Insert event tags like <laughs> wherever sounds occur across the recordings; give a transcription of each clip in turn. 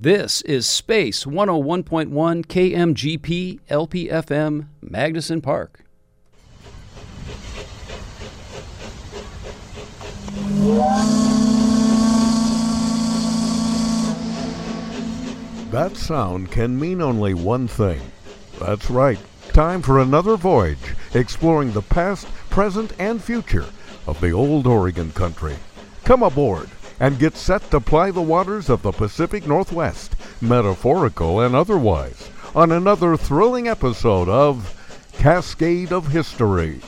This is Space 101.1 KMGP LPFM Magnuson Park. That sound can mean only one thing. That's right. Time for another voyage exploring the past, present, and future of the old Oregon country. Come aboard and get set to ply the waters of the Pacific Northwest, metaphorical and otherwise, on another thrilling episode of Cascade of History.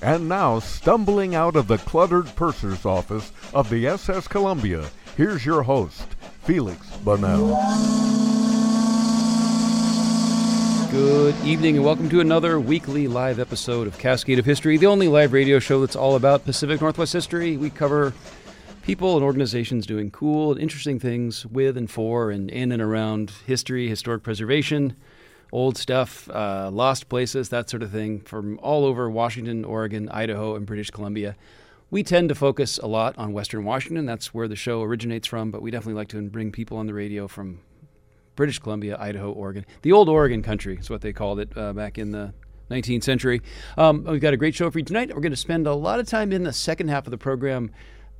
And now, stumbling out of the cluttered purser's office of the SS Columbia, here's your host, Feliks Banel. Good evening and welcome to another weekly live episode of Cascade of History, the only live radio show that's all about Pacific Northwest history. We cover people and organizations doing cool and interesting things with and for and in and around history, historic preservation, old stuff, uh, lost places, that sort of thing, from all over Washington, Oregon, Idaho, and British Columbia. We tend to focus a lot on Western Washington. That's where the show originates from, but we definitely like to bring people on the radio from British Columbia, Idaho, Oregon. The old Oregon country is what they called it uh, back in the 19th century. Um, we've got a great show for you tonight. We're going to spend a lot of time in the second half of the program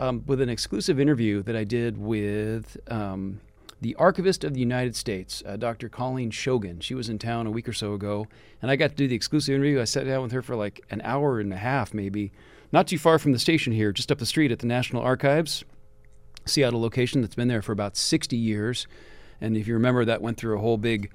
um, with an exclusive interview that I did with um, the Archivist of the United States, uh, Dr. Colleen Shogan. She was in town a week or so ago, and I got to do the exclusive interview. I sat down with her for like an hour and a half, maybe, not too far from the station here, just up the street at the National Archives, Seattle location that's been there for about 60 years. And if you remember, that went through a whole big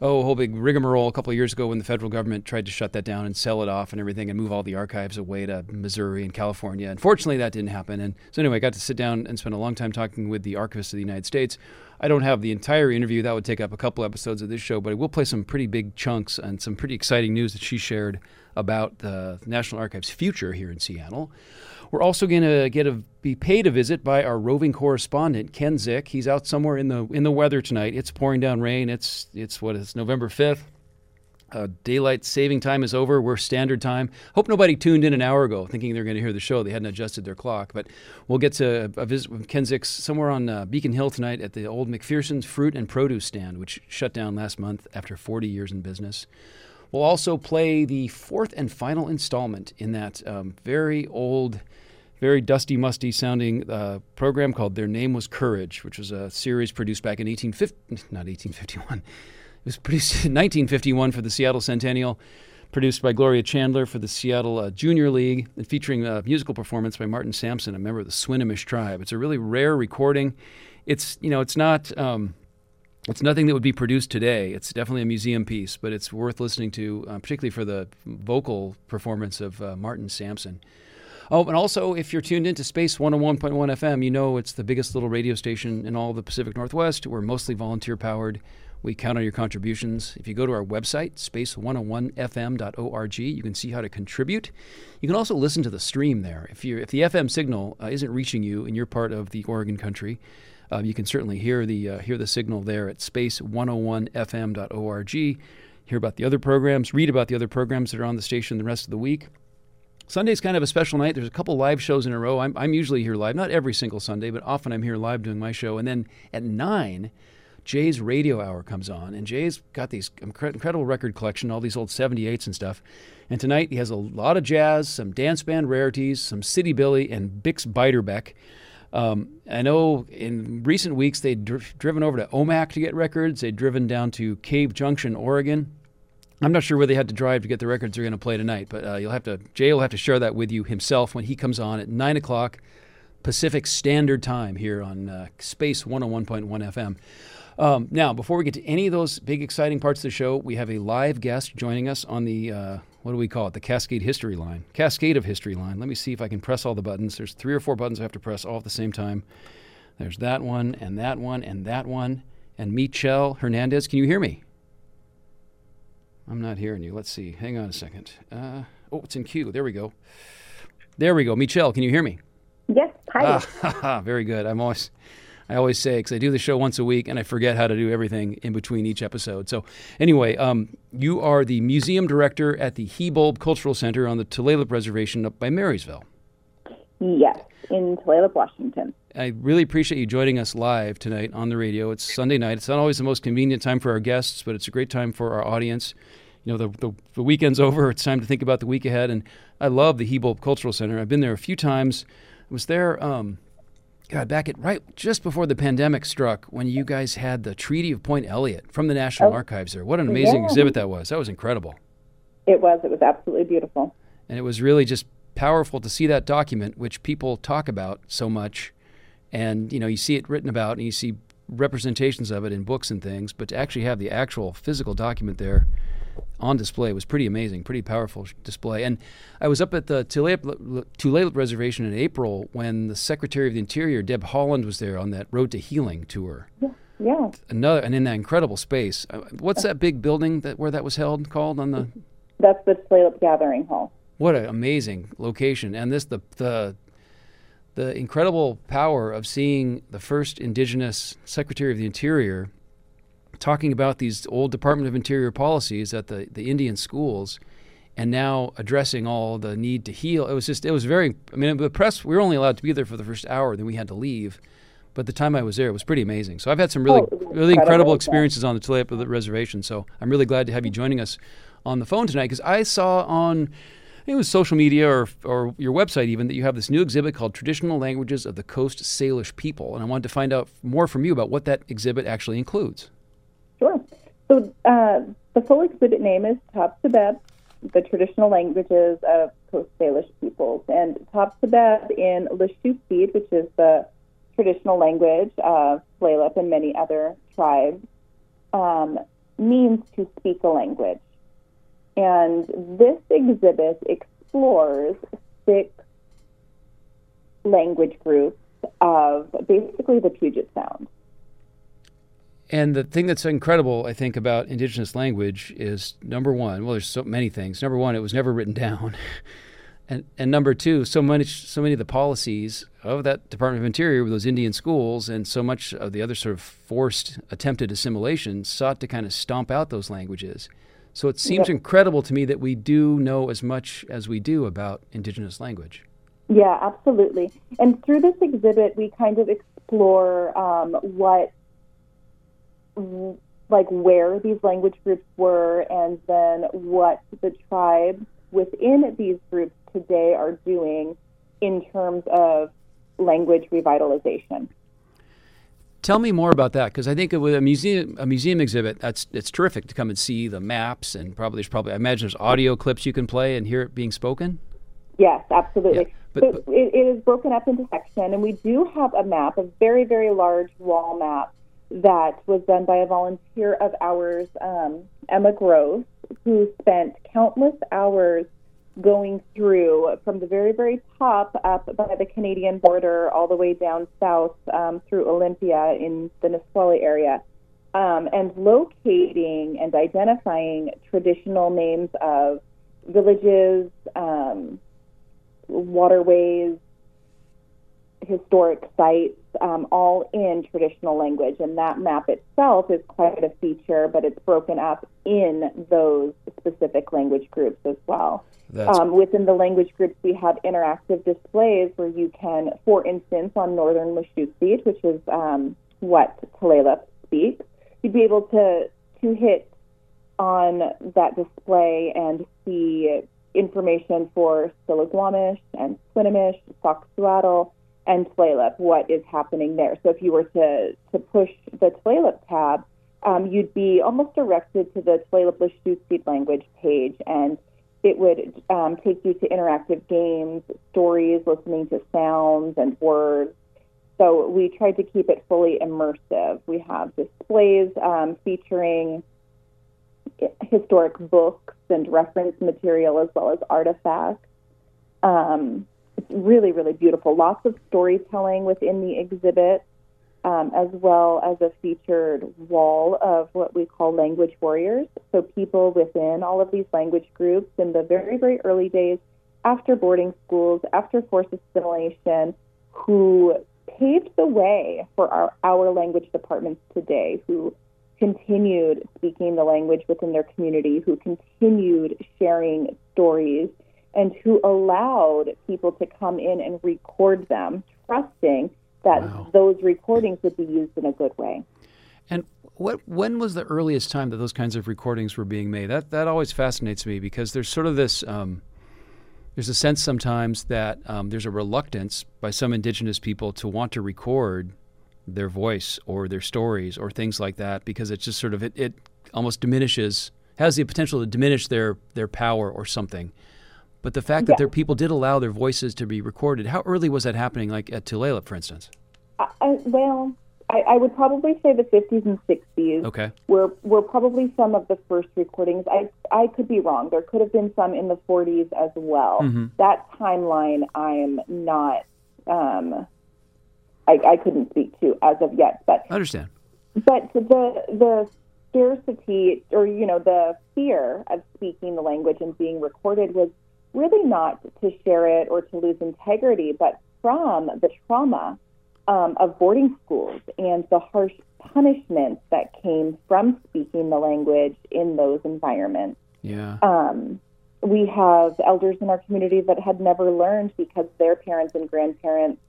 oh, a whole big rigmarole a couple years ago when the federal government tried to shut that down and sell it off and everything and move all the archives away to Missouri and California. Unfortunately, that didn't happen. And so, anyway, I got to sit down and spend a long time talking with the Archivist of the United States. I don't have the entire interview, that would take up a couple episodes of this show, but I will play some pretty big chunks and some pretty exciting news that she shared about the National Archives' future here in Seattle. We're also going to get a be paid a visit by our roving correspondent Ken Zick. He's out somewhere in the in the weather tonight. It's pouring down rain. It's it's what it's November fifth. Uh, daylight saving time is over. We're standard time. Hope nobody tuned in an hour ago thinking they're going to hear the show. They hadn't adjusted their clock. But we'll get to a visit with Ken Zick somewhere on uh, Beacon Hill tonight at the old MacPherson's Fruit and Produce stand, which shut down last month after 40 years in business. We'll also play the fourth and final installment in that um, very old very dusty, musty sounding uh, program called Their Name Was Courage, which was a series produced back in 1850, not 1851. It was produced <laughs> in 1951 for the Seattle Centennial, produced by Gloria Chandler for the Seattle uh, Junior League, and featuring a musical performance by Martin Sampson, a member of the Swinomish tribe. It's a really rare recording. It's you know it's not. Um, it's nothing that would be produced today. It's definitely a museum piece, but it's worth listening to, uh, particularly for the vocal performance of uh, Martin Sampson. Oh, and also, if you're tuned into Space 101.1 FM, you know it's the biggest little radio station in all the Pacific Northwest. We're mostly volunteer powered. We count on your contributions. If you go to our website, space101fm.org, you can see how to contribute. You can also listen to the stream there. If, you if the FM signal uh, isn't reaching you in your part of the Oregon country, uh, you can certainly hear the, uh, hear the signal there at space101fm.org. Hear about the other programs, read about the other programs that are on the station the rest of the week. Sunday's kind of a special night. There's a couple live shows in a row. I'm, I'm usually here live, not every single Sunday, but often I'm here live doing my show. And then at 9, Jay's Radio Hour comes on. And Jay's got these incredible record collection, all these old 78s and stuff. And tonight he has a lot of jazz, some dance band rarities, some City Billy, and Bix Beiderbecke. Um, I know in recent weeks they'd dr- driven over to Omak to get records. They'd driven down to Cave Junction, Oregon. I'm not sure where they had to drive to get the records they're going to play tonight, but uh, you'll have to Jay will have to share that with you himself when he comes on at nine o'clock Pacific Standard Time here on uh, Space 101.1 FM. Um, now, before we get to any of those big exciting parts of the show, we have a live guest joining us on the uh, what do we call it? The Cascade History Line, Cascade of History Line. Let me see if I can press all the buttons. There's three or four buttons I have to press all at the same time. There's that one and that one and that one. And Michelle Hernandez, can you hear me? I'm not hearing you. Let's see. Hang on a second. Uh, oh, it's in queue. There we go. There we go. Michelle, can you hear me? Yes. Hi. Ah, <laughs> very good. I'm always, I always say because I do the show once a week and I forget how to do everything in between each episode. So anyway, um, you are the museum director at the Hibulb Cultural Center on the Tulalip Reservation up by Marysville. Yes, in Tulalip, Washington. I really appreciate you joining us live tonight on the radio. It's Sunday night. It's not always the most convenient time for our guests, but it's a great time for our audience. You know, the, the, the weekend's <laughs> over. It's time to think about the week ahead. And I love the Hibulb Cultural Center. I've been there a few times. I was there, um, God, back at right just before the pandemic struck when you guys had the Treaty of Point Elliott from the National Oh. Archives there. What an amazing Yeah. exhibit that was. That was incredible. It was. It was absolutely beautiful. And it was really just powerful to see that document, which people talk about so much. And, you know, you see it written about and you see representations of it in books and things, but to actually have the actual physical document there on display was pretty amazing, pretty powerful display. And I was up at the Tulalip, Tulalip Reservation in April when the Secretary of the Interior, Deb Haaland, was there on that Road to Healing tour. Yeah. Another, and in that incredible space. Uh, What's that big building that where that was held called on the That's the Tulalip Gathering Hall. what an amazing location and this the the the incredible power of seeing the first indigenous secretary of the interior talking about these old department of interior policies at the, the indian schools and now addressing all the need to heal it was just it was very i mean the press we were only allowed to be there for the first hour then we had to leave but the time I was there it was pretty amazing. So I've had some really, Oh, really incredible, experiences on the Tulalip Reservation. So I'm really glad to have you joining us on the phone tonight because I saw on I think it was social media or, or your website even that you have this new exhibit called Traditional Languages of the Coast Salish People. And I wanted to find out more from you about what that exhibit actually includes. So uh, the full exhibit name is Top Tibet, the traditional languages of Coast Salish peoples. And Top Tibet in Lushootseed, which is the traditional language of Tulalip and many other tribes, um, means to speak a language. And this exhibit explores six language groups of basically the Puget Sound. And the thing that's incredible, I think, about indigenous language is number one. Well, there's so many things. Number one, it was never written <laughs> down, and and number two, so much, so many of the policies of that Department of Interior with those Indian schools, and so much of the other sort of forced attempted assimilation sought to kind of stomp out those languages. So it seems incredible to me that we do know as much as we do about indigenous language. Yeah, absolutely. And through this exhibit, we kind of explore um, what, like, where these language groups were, and then what the tribes within these groups today are doing in terms of language revitalization. Tell me more about that because I think with a museum a museum exhibit that's it's terrific to come and see the maps and probably there's probably I imagine there's audio clips you can play and hear it being spoken. Yes, absolutely. Yeah, but- so but- it, it is broken up into sections, and we do have a map, a very, very large wall map that was done by a volunteer of ours, um, Emma Grove, who spent countless hours going through from the very, very top up by the Canadian border all the way down south um, through Olympia in the Nisqually area. Um, and locating and identifying traditional names of villages, um, waterways, historic sites, um, all in traditional language. And that map itself is quite a feature, but it's broken up in those specific language groups as well. Um, within the language groups, we have interactive displays where you can, for instance, on Northern Lushootseed, which is um, what Tulalip speaks, you'd be able to to hit on that display and see information for Stillaguamish and Swinomish, Sauk-Suiattle, and Tulalip, what is happening there. So if you were to, to push the Tulalip tab, um, you'd be almost directed to the Tulalip Lushootseed language page, and it would um, take you to interactive games, stories, listening to sounds and words. So we tried to keep it fully immersive. We have displays um, featuring historic books and reference material as well as artifacts. Um, really, really beautiful. Lots of storytelling within the exhibit, um, as well as a featured wall of what we call language warriors. So people within all of these language groups in the very, very early days after boarding schools, after forced assimilation, who paved the way for our, our language departments today, who continued speaking the language within their community, who continued sharing stories and who allowed people to come in and record them, trusting that Wow. those recordings would be used in a good way. And what when was the earliest time that those kinds of recordings were being made? That that always fascinates me because there's sort of this um, there's a sense sometimes that um, there's a reluctance by some indigenous people to want to record their voice or their stories or things like that because it's just sort of it, it almost diminishes has the potential to diminish their their power or something. But the fact that Yeah. their people did allow their voices to be recorded, how early was that happening? Like at Tulalip, for instance. I, I, well, I, I would probably say the 50s and 60s. Okay. were were probably some of the first recordings. I I could be wrong. There could have been some in the 40s as well. Mhm. That timeline I am not. Um, I, I couldn't speak to as of yet, but I understand. but the the scarcity or you know the fear of speaking the language and being recorded was really not to share it or to lose integrity, but from the trauma um, of boarding schools and the harsh punishments that came from speaking the language in those environments. Yeah. Um, we have elders in our community that had never learned because their parents and grandparents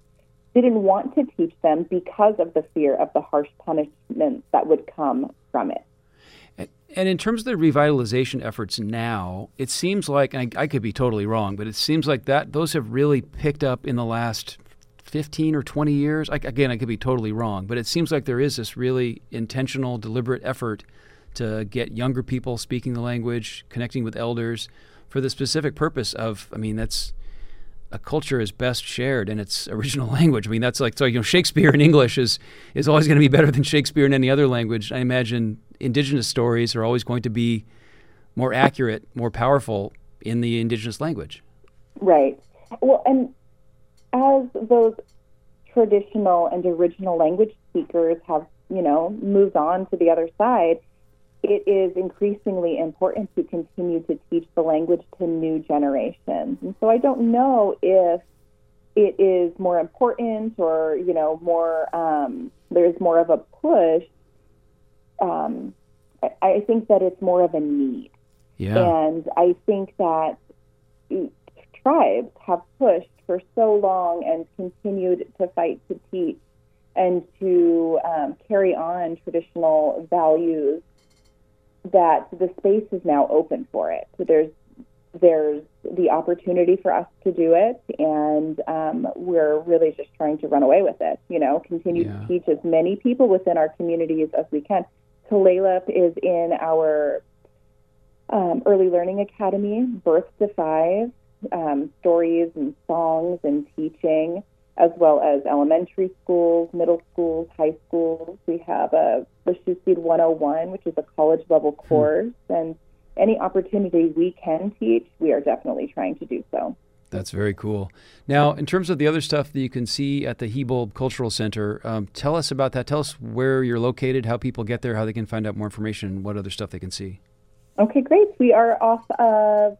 didn't want to teach them because of the fear of the harsh punishments that would come from it. And- in terms of the revitalization efforts now, it seems like, and I, I could be totally wrong, but it seems like that those have really picked up in the last 15 or 20 years. I, again, I could be totally wrong, but it seems like there is this really intentional, deliberate effort to get younger people speaking the language, connecting with elders for the specific purpose of, I mean, that's a culture is best shared in its <laughs> original language. I mean, that's like so. You know, Shakespeare in English is is always going to be better than Shakespeare in any other language. I imagine indigenous stories are always going to be more accurate, more powerful in the indigenous language. Right. Well, and as those traditional and original language speakers have, you know, moved on to the other side, it is increasingly important to continue to teach the language to new generations. And so I don't know if it is more important or, you know, more, um, there's more of a push. Um, I, I think that it's more of a need. Yeah. And I think that tribes have pushed for so long and continued to fight to teach and to um, carry on traditional values that the space is now open for it. So there's there's the opportunity for us to do it, and um, we're really just trying to run away with it. You know, continue Yeah. to teach as many people within our communities as we can. Tulalip is in our um, early learning academy, Birth to Five, um, stories and songs and teaching, as well as elementary schools, middle schools, high schools. We have a Seed 101, which is a college level course, and any opportunity we can teach, we are definitely trying to do so. That's very cool. Now, in terms of the other stuff that you can see at the Hibulb Cultural Center, um, tell us about that. Tell us where you're located, how people get there, how they can find out more information, what other stuff they can see. Okay, great. We are off of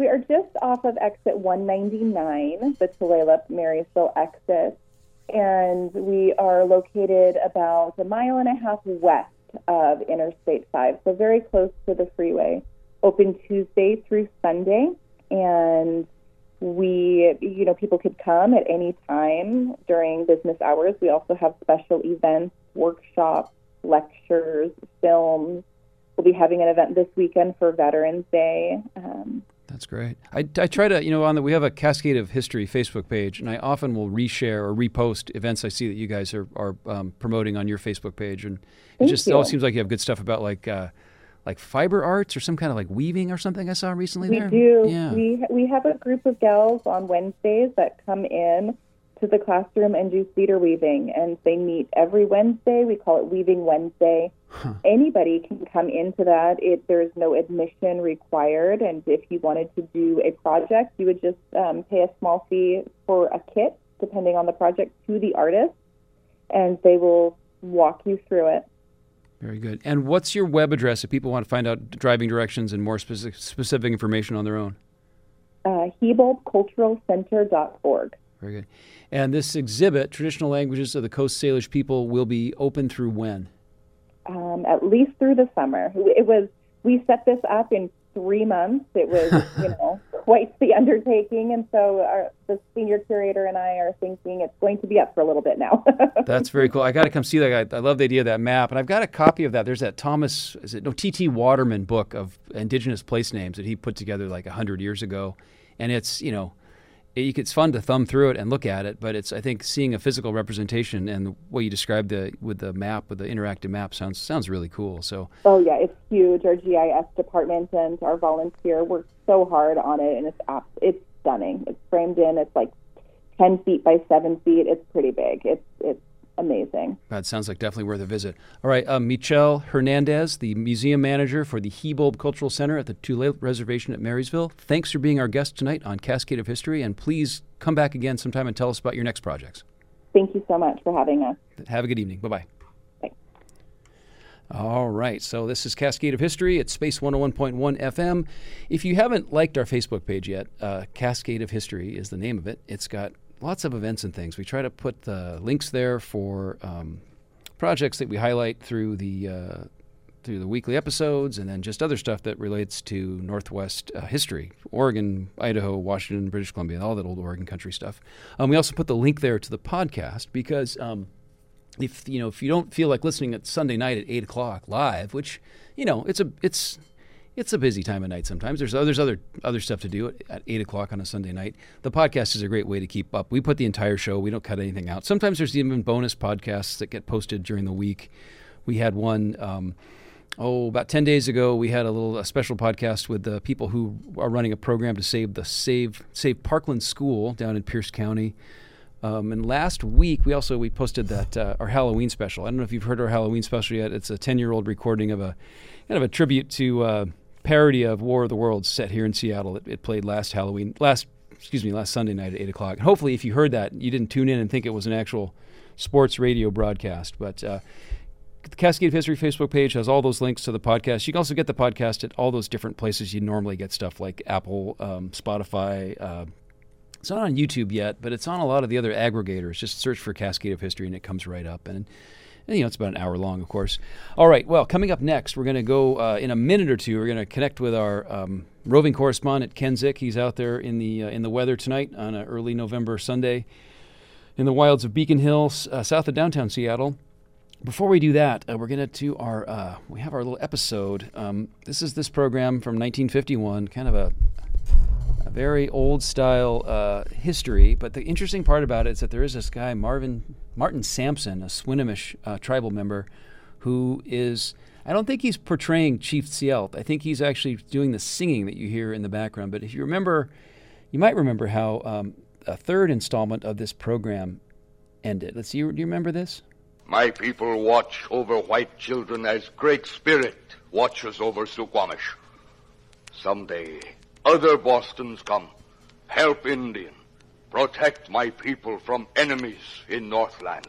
we are just off of exit 199, the Tulalip Marysville exit, and we are located about a mile and a half west of Interstate 5, so very close to the freeway. Open Tuesday through Sunday, and we, you know, people could come at any time during business hours. We also have special events, workshops, lectures, films. We'll be having an event this weekend for Veterans Day. Um, That's great. I, I try to, you know, on the we have a Cascade of History Facebook page, and I often will reshare or repost events I see that you guys are are um, promoting on your Facebook page, and it Thank just always seems like you have good stuff about like uh, like fiber arts or some kind of like weaving or something I saw recently. we there. do. Yeah. We we have a group of gals on Wednesdays that come in to the classroom and do cedar weaving, and they meet every Wednesday. We call it Weaving Wednesday. Anybody can come into that. It there's no admission required, and if you wanted to do a project, you would just um, pay a small fee for a kit, depending on the project, to the artist, and they will walk you through it. Very good. And what's your web address if people want to find out driving directions and more specific, specific information on their own? Uh, HibulbCulturalCenter.org. Very good. And this exhibit, Traditional Languages of the Coast Salish People, will be open through when? um, at least through the summer. It was we set this up in three months. It <laughs> was you know quite the undertaking, and so our, the senior curator and I are thinking it's going to be up for a little bit now. <laughs> That's very cool. I got to come see that. I, I love the idea of that map, and I've got a copy of that. There's that Thomas, is it no T.T. Waterman book of indigenous place names that he put together like hundred years ago, and it's you know it, it's fun to thumb through it and look at it, but it's I think seeing a physical representation and what you described the with the map with the interactive map sounds sounds really cool. So oh yeah, it's huge. Our GIS department and our volunteer worked so hard on it, and it's it's stunning. It's framed in. It's like ten feet by seven feet. It's pretty big. It's it's amazing. That sounds like definitely worth a visit. All right, um, Michelle Hernandez, the museum manager for the Hibulb Cultural Center at the Tule Reservation at Marysville. Thanks for being our guest tonight on Cascade of History, and please come back again sometime and tell us about your next projects. Thank you so much for having us. Have a good evening. Bye bye. All right, so this is Cascade of History at Space 101.1 FM. If you haven't liked our Facebook page yet, uh, Cascade of History is the name of it. It's got lots of events and things. We try to put the links there for um, projects that we highlight through the uh, through the weekly episodes, and then just other stuff that relates to Northwest uh, history, Oregon, Idaho, Washington, British Columbia, all that old Oregon country stuff. Um, we also put the link there to the podcast because. Um, if you know if you don't feel like listening at Sunday night at eight o'clock live, which you know it's a it's it's a busy time of night sometimes. There's there's other other stuff to do at, at eight o'clock on a Sunday night. The podcast is a great way to keep up. We put the entire show. We don't cut anything out. Sometimes there's even bonus podcasts that get posted during the week. We had one. Um, oh, about 10 days ago, we had a little a special podcast with the people who are running a program to save the Save Save Parkland School down in Pierce County. Um, and last week, we also we posted that uh, our Halloween special. I don't know if you've heard our Halloween special yet. It's a 10 year old recording of a kind of a tribute to uh, parody of War of the Worlds set here in Seattle. It, it, played last Halloween, last excuse me, last Sunday night at eight o'clock. And hopefully, if you heard that, you didn't tune in and think it was an actual sports radio broadcast. But uh, the Cascade of History Facebook page has all those links to the podcast. You can also get the podcast at all those different places you normally get stuff, like Apple, um, Spotify. Uh, it's not on YouTube yet, but it's on a lot of the other aggregators. Just search for Cascade of History and it comes right up. And you know, it's about an hour long, of course. All right. Well, coming up next, we're going to go uh, in a minute or two. We're going to connect with our um, roving correspondent Ken Zick. He's out there in the uh, in the weather tonight on an early November Sunday in the wilds of Beacon Hills, uh, south of downtown Seattle. Before we do that, uh, we're going to do our uh, we have our little episode. Um, this is this program from 1951, kind of a a very old style uh, history. But the interesting part about it is that there is this guy, Marvin Martin Sampson, a Swinomish uh, tribal member, who is. I don't think he's portraying Chief Sealth. I think he's actually doing the singing that you hear in the background. But if you remember, you might remember how um, a third installment of this program ended. Let's see. Do you remember this? My people watch over white children as Great Spirit watches over Suquamish. Someday, other Bostons come. Help Indian. Protect my people from enemies in Northland.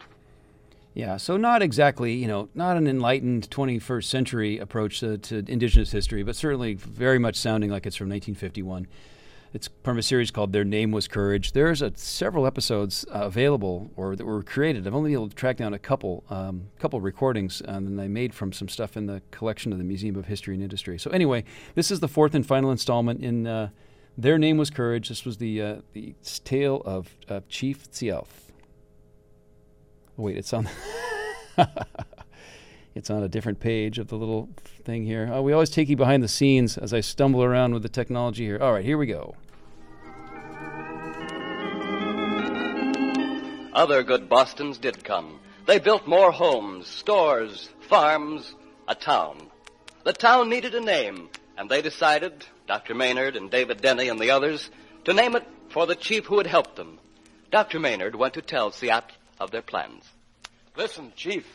Yeah, so not exactly, you know, not an enlightened 21st century approach to, to indigenous history, but certainly very much sounding like it's from 1951. It's from a series called Their Name Was Courage. There's a, several episodes uh, available or that were created. I've only been able to track down a couple, um, couple recordings, um, and I made from some stuff in the collection of the Museum of History and Industry. So anyway, this is the fourth and final installment in uh, Their Name Was Courage. This was the uh, the tale of uh, Chief Sealth. Oh, wait, it's on. <laughs> it's on a different page of the little thing here. Oh, we always take you behind the scenes as I stumble around with the technology here. All right, here we go. Other good Bostons did come. They built more homes, stores, farms, a town. The town needed a name, and they decided, Dr. Maynard and David Denny and the others, to name it for the chief who had helped them. Dr. Maynard went to tell Siat of their plans. Listen, Chief,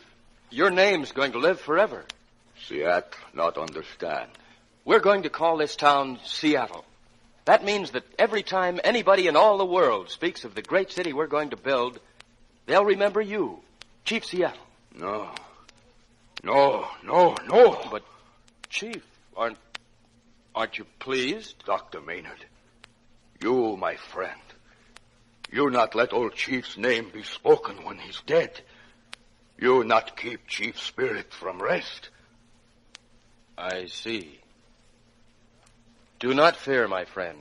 your name's going to live forever. Siat not understand. We're going to call this town Seattle. That means that every time anybody in all the world speaks of the great city we're going to build, they'll remember you, Chief Seattle. No. No, no, no. But, Chief, aren't aren't you pleased? Dr. Maynard, you, my friend, you not let old Chief's name be spoken when he's dead. You not keep Chief Spirit from rest. I see. Do not fear, my friend.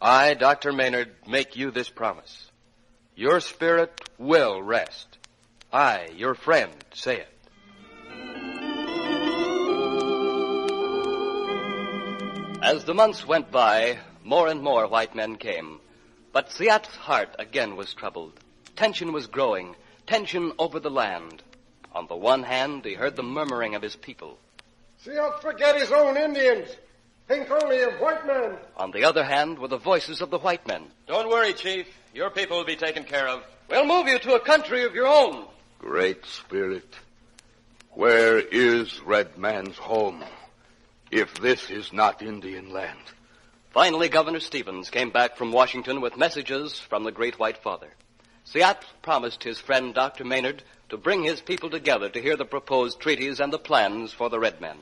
I, Dr. Maynard, make you this promise. Your spirit will rest. I, your friend, say it. As the months went by, more and more white men came. But Siat's heart again was troubled. Tension was growing, tension over the land. On the one hand, he heard the murmuring of his people. Siat forget his own Indians. Think only of white men. On the other hand were the voices of the white men. Don't worry, Chief. Your people will be taken care of. We'll move you to a country of your own. Great Spirit, where is Red Man's home, if this is not Indian land? Finally, Governor Stevens came back from Washington with messages from the Great White Father. Siat promised his friend Dr. Maynard to bring his people together to hear the proposed treaties and the plans for the Red Men.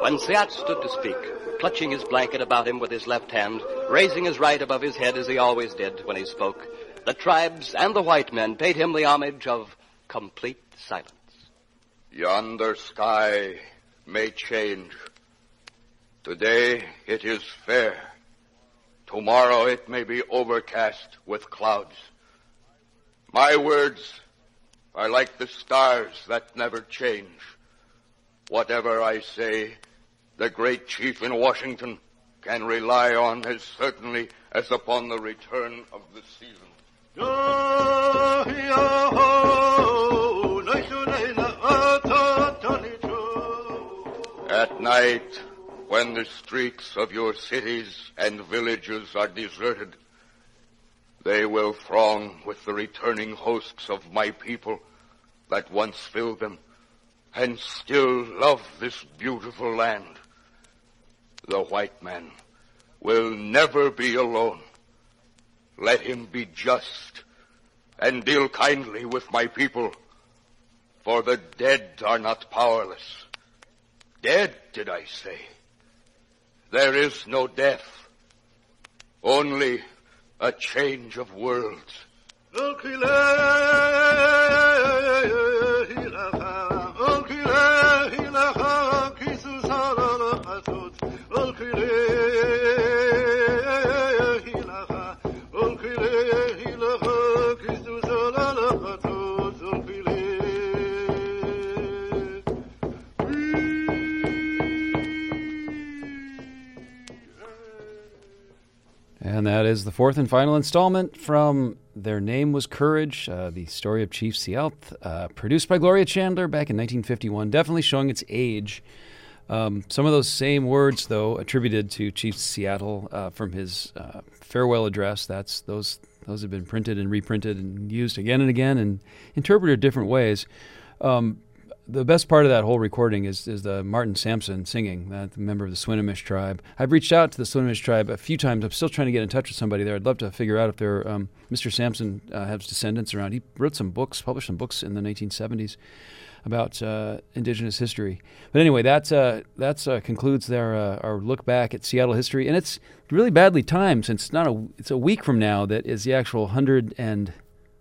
When Siat stood to speak, clutching his blanket about him with his left hand, raising his right above his head as he always did when he spoke, the tribes and the white men paid him the homage of complete silence. Yonder sky may change. Today it is fair. Tomorrow it may be overcast with clouds. My words are like the stars that never change. Whatever I say, the great chief in Washington can rely on as certainly as upon the return of the season. At night, when the streets of your cities and villages are deserted, they will throng with the returning hosts of my people that once filled them and still love this beautiful land. The white man will never be alone. Let him be just and deal kindly with my people, for the dead are not powerless. Dead, did I say? There is no death, only a change of worlds. Fourth and final installment from Their Name Was Courage, uh, the story of Chief Sealth, uh, produced by Gloria Chandler back in 1951, definitely showing its age. Um, some of those same words, though, attributed to Chief Seattle uh, from his uh, farewell address. That's those those have been printed and reprinted and used again and again and interpreted different ways. Um, the best part of that whole recording is is the Martin Sampson singing, that member of the Swinomish tribe. I've reached out to the Swinomish tribe a few times. I'm still trying to get in touch with somebody there. I'd love to figure out if there, um, Mr. Sampson uh, has descendants around. He wrote some books, published some books in the 1970s about uh, indigenous history. But anyway, that uh, that's uh, concludes their uh, our look back at Seattle history, and it's really badly timed since not a it's a week from now that is the actual hundred and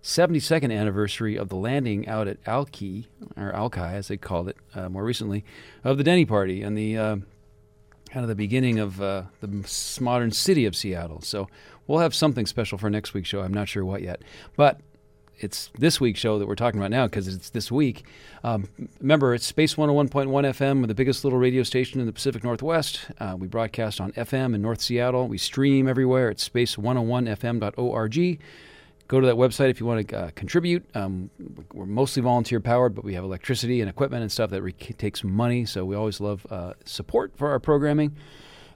72nd anniversary of the landing out at Alki, or Alki as they called it uh, more recently, of the Denny Party and the uh, kind of the beginning of uh, the modern city of Seattle. So we'll have something special for next week's show. I'm not sure what yet, but it's this week's show that we're talking about now because it's this week. Um, remember, it's Space 101.1 FM, the biggest little radio station in the Pacific Northwest. Uh, we broadcast on FM in North Seattle. We stream everywhere at space101fm.org go to that website if you want to uh, contribute. Um, we're mostly volunteer powered, but we have electricity and equipment and stuff that re- takes money. So we always love uh, support for our programming.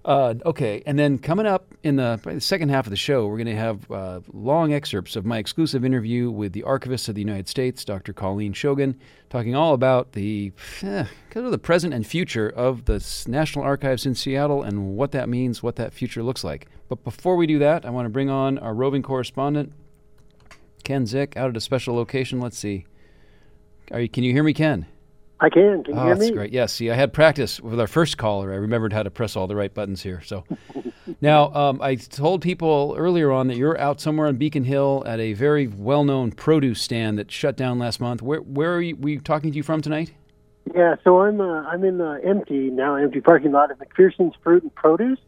Uh, okay, and then coming up in the, the, second half of the show, we're going to have uh, long excerpts of my exclusive interview with the Archivist of the United States, Dr. Colleen Shogan, talking all about the eh, kind of the present and future of the National Archives in Seattle and what that means, what that future looks like. But before we do that, I want to bring on our roving correspondent, Ken Zick, out at a special location. Let's see. Are you, can you hear me, Ken? I can. Can you oh, hear that's me? great. Yes. See, I had practice with our first caller. I remembered how to press all the right buttons here. So now um, I told people earlier on that you're out somewhere on Beacon Hill at a very well-known produce stand that shut down last month. Where where are you, we talking to you from tonight? Yeah, so I'm uh, I'm in the empty now empty parking lot of MacPherson's Fruit and Produce,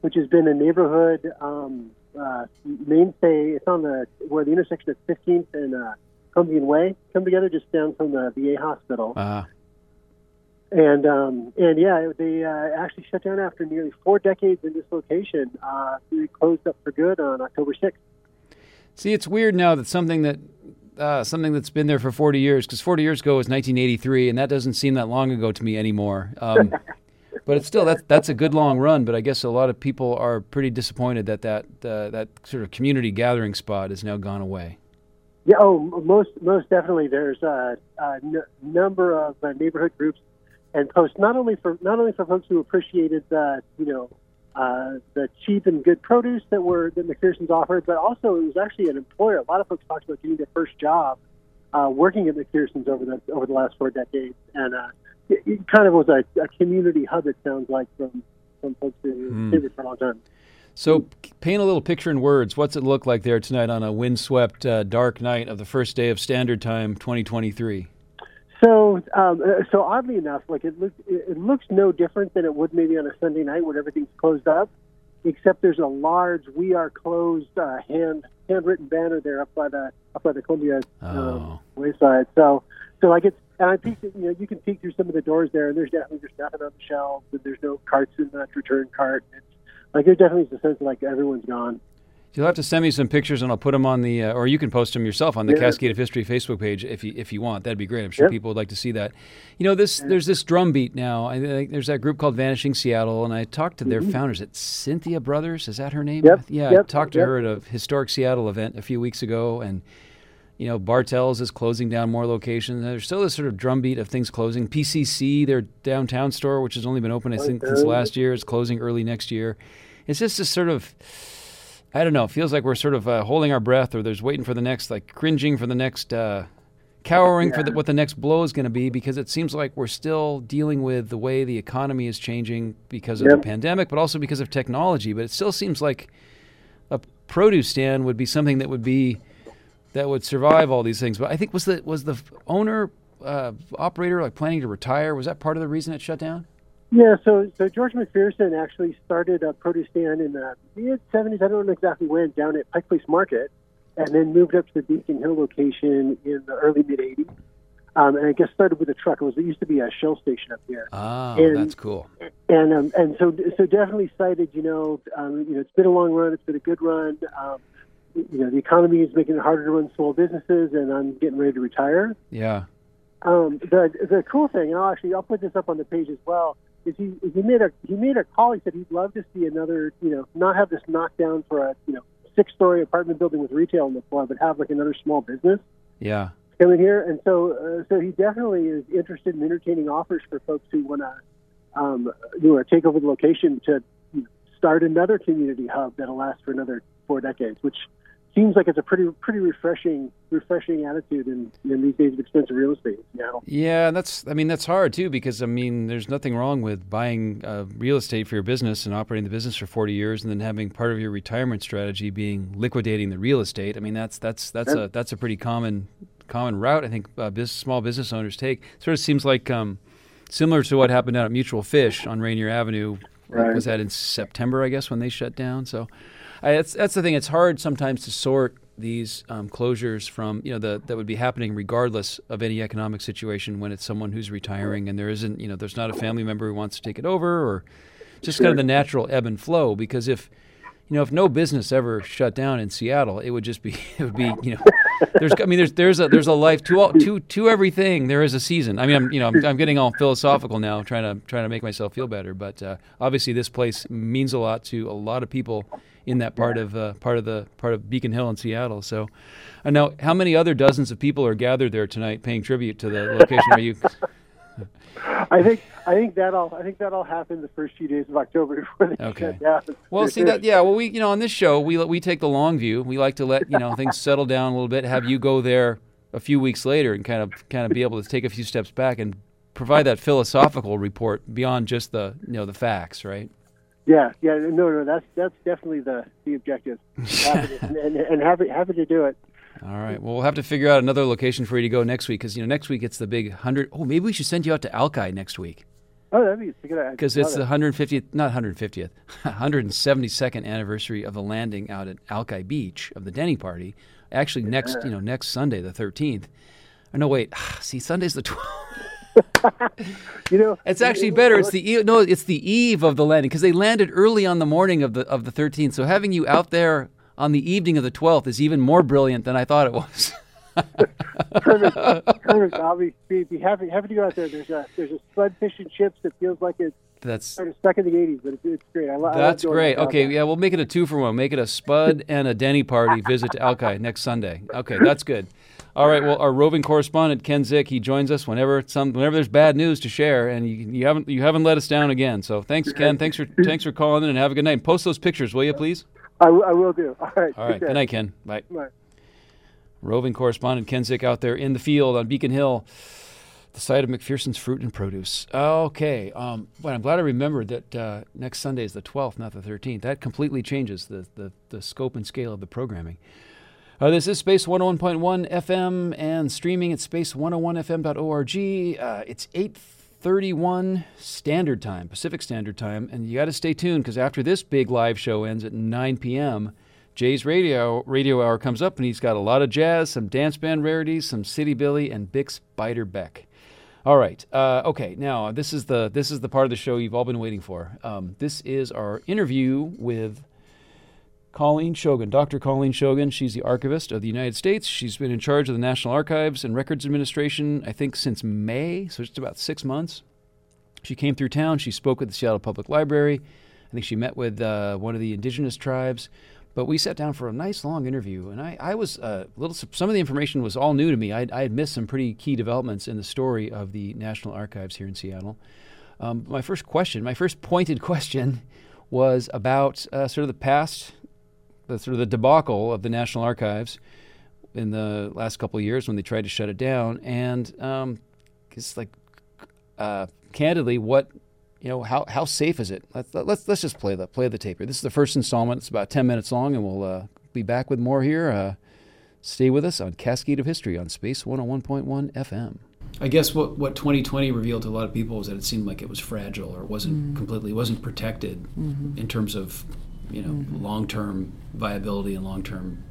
which has been a neighborhood um, uh, mainstay. It's on the where the intersection of 15th and uh, Columbian Way come together, just down from the VA hospital. Uh, And um, and yeah, they uh, actually shut down after nearly four decades in this location. Uh, we closed up for good on October 6th. see, it's weird now that something that uh, something that's been there for 40 years, because 40 years ago was 1983, and that doesn't seem that long ago to me anymore. Um, <laughs> but it's still that's that's a good long run. But I guess a lot of people are pretty disappointed that that uh, that sort of community gathering spot has now gone away. Yeah, oh, most most definitely. There's a, a n- number of uh, neighborhood groups and posts not only for not only for folks who appreciated the you know uh, the cheap and good produce that were that MacPherson's offered, but also it was actually an employer. A lot of folks talked about getting their first job uh, working at MacPherson's over the over the last four decades, and uh, it, it kind of was a, a community hub. It sounds like from from folks who did it for a long time. So, paint a little picture in words. What's it look like there tonight on a windswept, uh, dark night of the first day of Standard Time 2023? So, um, uh, so oddly enough, like it looks, it it looks no different than it would maybe on a Sunday night when everything's closed up, except there's a large "We Are Closed" uh, hand handwritten banner there up by the up by the Columbia Oh. um, wayside. So, so like it's and I peeked, you know, you can peek through some of the doors there, and there's definitely there's nothing on the shelves, and there's no carts in that return cart. It's like there definitely a sense of like everyone's gone. You'll have to send me some pictures, and I'll put them on the, uh, or you can post them yourself on the Yeah. Cascade of History Facebook page if you if you want. That'd be great. I'm sure Yep. people would like to see that. You know, this there's this drumbeat now. I think there's that group called Vanishing Seattle, and I talked to their founders. It's Cynthia Brothers. Is that her name? Mm-hmm. Yep, Yeah, I talked to yep. her at a historic Seattle event a few weeks ago, and you know, Bartell's is closing down more locations. There's still this sort of drumbeat of things closing. PCC, their downtown store, which has only been open I think since last year, is closing early next year. It's just this sort of I don't know. It feels like we're sort of uh, holding our breath, or there's waiting for the next, like cringing for the next, uh, cowering for the, what the next blow is going to be, because it seems like we're still dealing with the way the economy is changing because of the pandemic, but also because of technology. But it still seems like a produce stand would be something that would be that would survive all these things. But I think was the was the owner uh, operator like planning to retire? Was that part of the reason it shut down? Yeah, so so George MacPherson actually started a produce stand in the mid '70s. I don't know exactly when, down at Pike Place Market, and then moved up to the Beacon Hill location in the early mid '80s. Um, and I guess started with a truck. It was it used to be a Shell station up here, Oh, And- that's cool. and um, and so so definitely cited. You know, um, you know, it's been a long run. It's been a good run. Um, you know, the economy is making it harder to run small businesses, and I'm getting ready to retire. Yeah. Um, the the cool thing, and I'll actually I'll put this up on the page as well, is he is he made a he made a call. He said he'd love to see another, you know, not have this knockdown for a you know six story apartment building with retail on the floor, but have like another small business Yeah. Coming here. And so uh, so he definitely is interested in entertaining offers for folks who want to um, who want to take over the location to start another community hub that'll last for another four decades, which seems like it's a pretty pretty refreshing refreshing attitude in, in these days of expensive real estate in Seattle. Yeah, and that's. I mean, that's hard too because I mean, there's nothing wrong with buying uh, real estate for your business and operating the business for 40 years, and then having part of your retirement strategy being liquidating the real estate. I mean, that's that's that's a that's a pretty common common route. I think uh, business, small business owners take. Sort of seems like um, similar to what happened out at Mutual Fish on Rainier Avenue. Right. Was that in September? I guess when they shut down. So, I, that's that's the thing. It's hard sometimes to sort these um, closures from you know the, that would be happening regardless of any economic situation when it's someone who's retiring and there isn't you know there's not a family member who wants to take it over or just kind of the natural ebb and flow. Because if you know if no business ever shut down in Seattle it would just be <laughs> it would be you know there's I mean there's there's a there's a life to all to to everything. There is a season. I mean I'm you know I'm, I'm getting all philosophical now trying to trying to make myself feel better. But uh, obviously this place means a lot to a lot of people in that part of uh, part of the part of Beacon Hill in Seattle. So, I know how many other dozens of people are gathered there tonight, paying tribute to the location. where you? <laughs> <laughs> I think I think that'll I think that'll happen the first few days of October <laughs> before they Okay. shut down. Well, see that yeah. Well, we you know on this show we we take the long view. We like to let you know things settle down a little bit. Have you go there a few weeks later and kind of kind of be able to take a few steps back and provide that philosophical report beyond just the you know the facts, right? Yeah, yeah, no, no, that's that's definitely the the objective, <laughs> happy to, and, and happy happy to do it. All right. Well, we'll have to figure out another location for you to go next week because you know next week it's the big hundred. Oh, maybe we should send you out to Alki next week Oh, that'd be a good idea. because it's the 150th, not 150th, 172nd <laughs> anniversary of the landing out at Alki Beach of the Denny Party. Actually, next you know next Sunday, the 13th. Or no, wait. <sighs> See, Sunday's the 12th. <laughs> <laughs> you know, It's actually better. It's the eve, no, it's the eve of the landing because they landed early on the morning of the of the 13th. So having you out there on the evening of the 12th is even more brilliant than I thought it was. <laughs> perfect. perfect. I'll be, be, be happy happy to go out there. There's a there's a sled fish and chips that feels like it's That's stuck in the '80s, but it's, it's great. I, lo- I love that's going great. Okay, yeah, we'll make it a two for one. Make it a Spud and a Denny party visit to Alki next Sunday. Okay, that's good. All right. Well, our roving correspondent Ken Zick he joins us whenever some whenever there's bad news to share, and you, you haven't you haven't let us down again. So thanks, Ken. Thanks for thanks for calling in, and have a good night. And Post those pictures, will you, please? I, w- I will do. All right. All right. Good night, Ken. Bye. Bye. Roving correspondent Ken Zick out there in the field on Beacon Hill, the site of MacPherson's Fruit and Produce. Okay, um, but I'm glad I remembered that uh, next Sunday is the 12th, not the 13th. That completely changes the, the, the scope and scale of the programming. Uh, this is Space 101.1 FM and streaming at space101fm.org. Uh, it's 8:31 Standard Time, Pacific Standard Time, and you got to stay tuned because after this big live show ends at 9 p.m., Jay's radio radio hour comes up, and he's got a lot of jazz, some dance band rarities, some City Billy, and Bix Beiderbecke. All right. Uh, okay. Now this is the this is the part of the show you've all been waiting for. Um, this is our interview with Colleen Shogan, Dr. Colleen Shogan. She's the archivist of the United States. She's been in charge of the National Archives and Records Administration, I think, since May, so just about six months. She came through town. She spoke at the Seattle Public Library. I think she met with uh, one of the indigenous tribes. But we sat down for a nice long interview, and I, I was uh, a little. Some of the information was all new to me. I, I had missed some pretty key developments in the story of the National Archives here in Seattle. Um, my first question, my first pointed <laughs> question, was about uh, sort of the past, the sort of the debacle of the National Archives in the last couple of years when they tried to shut it down, and um, it's like uh, candidly, what you know, how how safe is it? Let's let's let's just play the play the tape here. This is the first installment. It's about ten minutes long, and we'll uh, be back with more here. Uh, stay with us on Cascade of History on Space 101.1 FM. I guess what, what 2020 revealed to a lot of people is that it seemed like it was fragile or it wasn't completely wasn't protected in terms of you know long term viability and long term,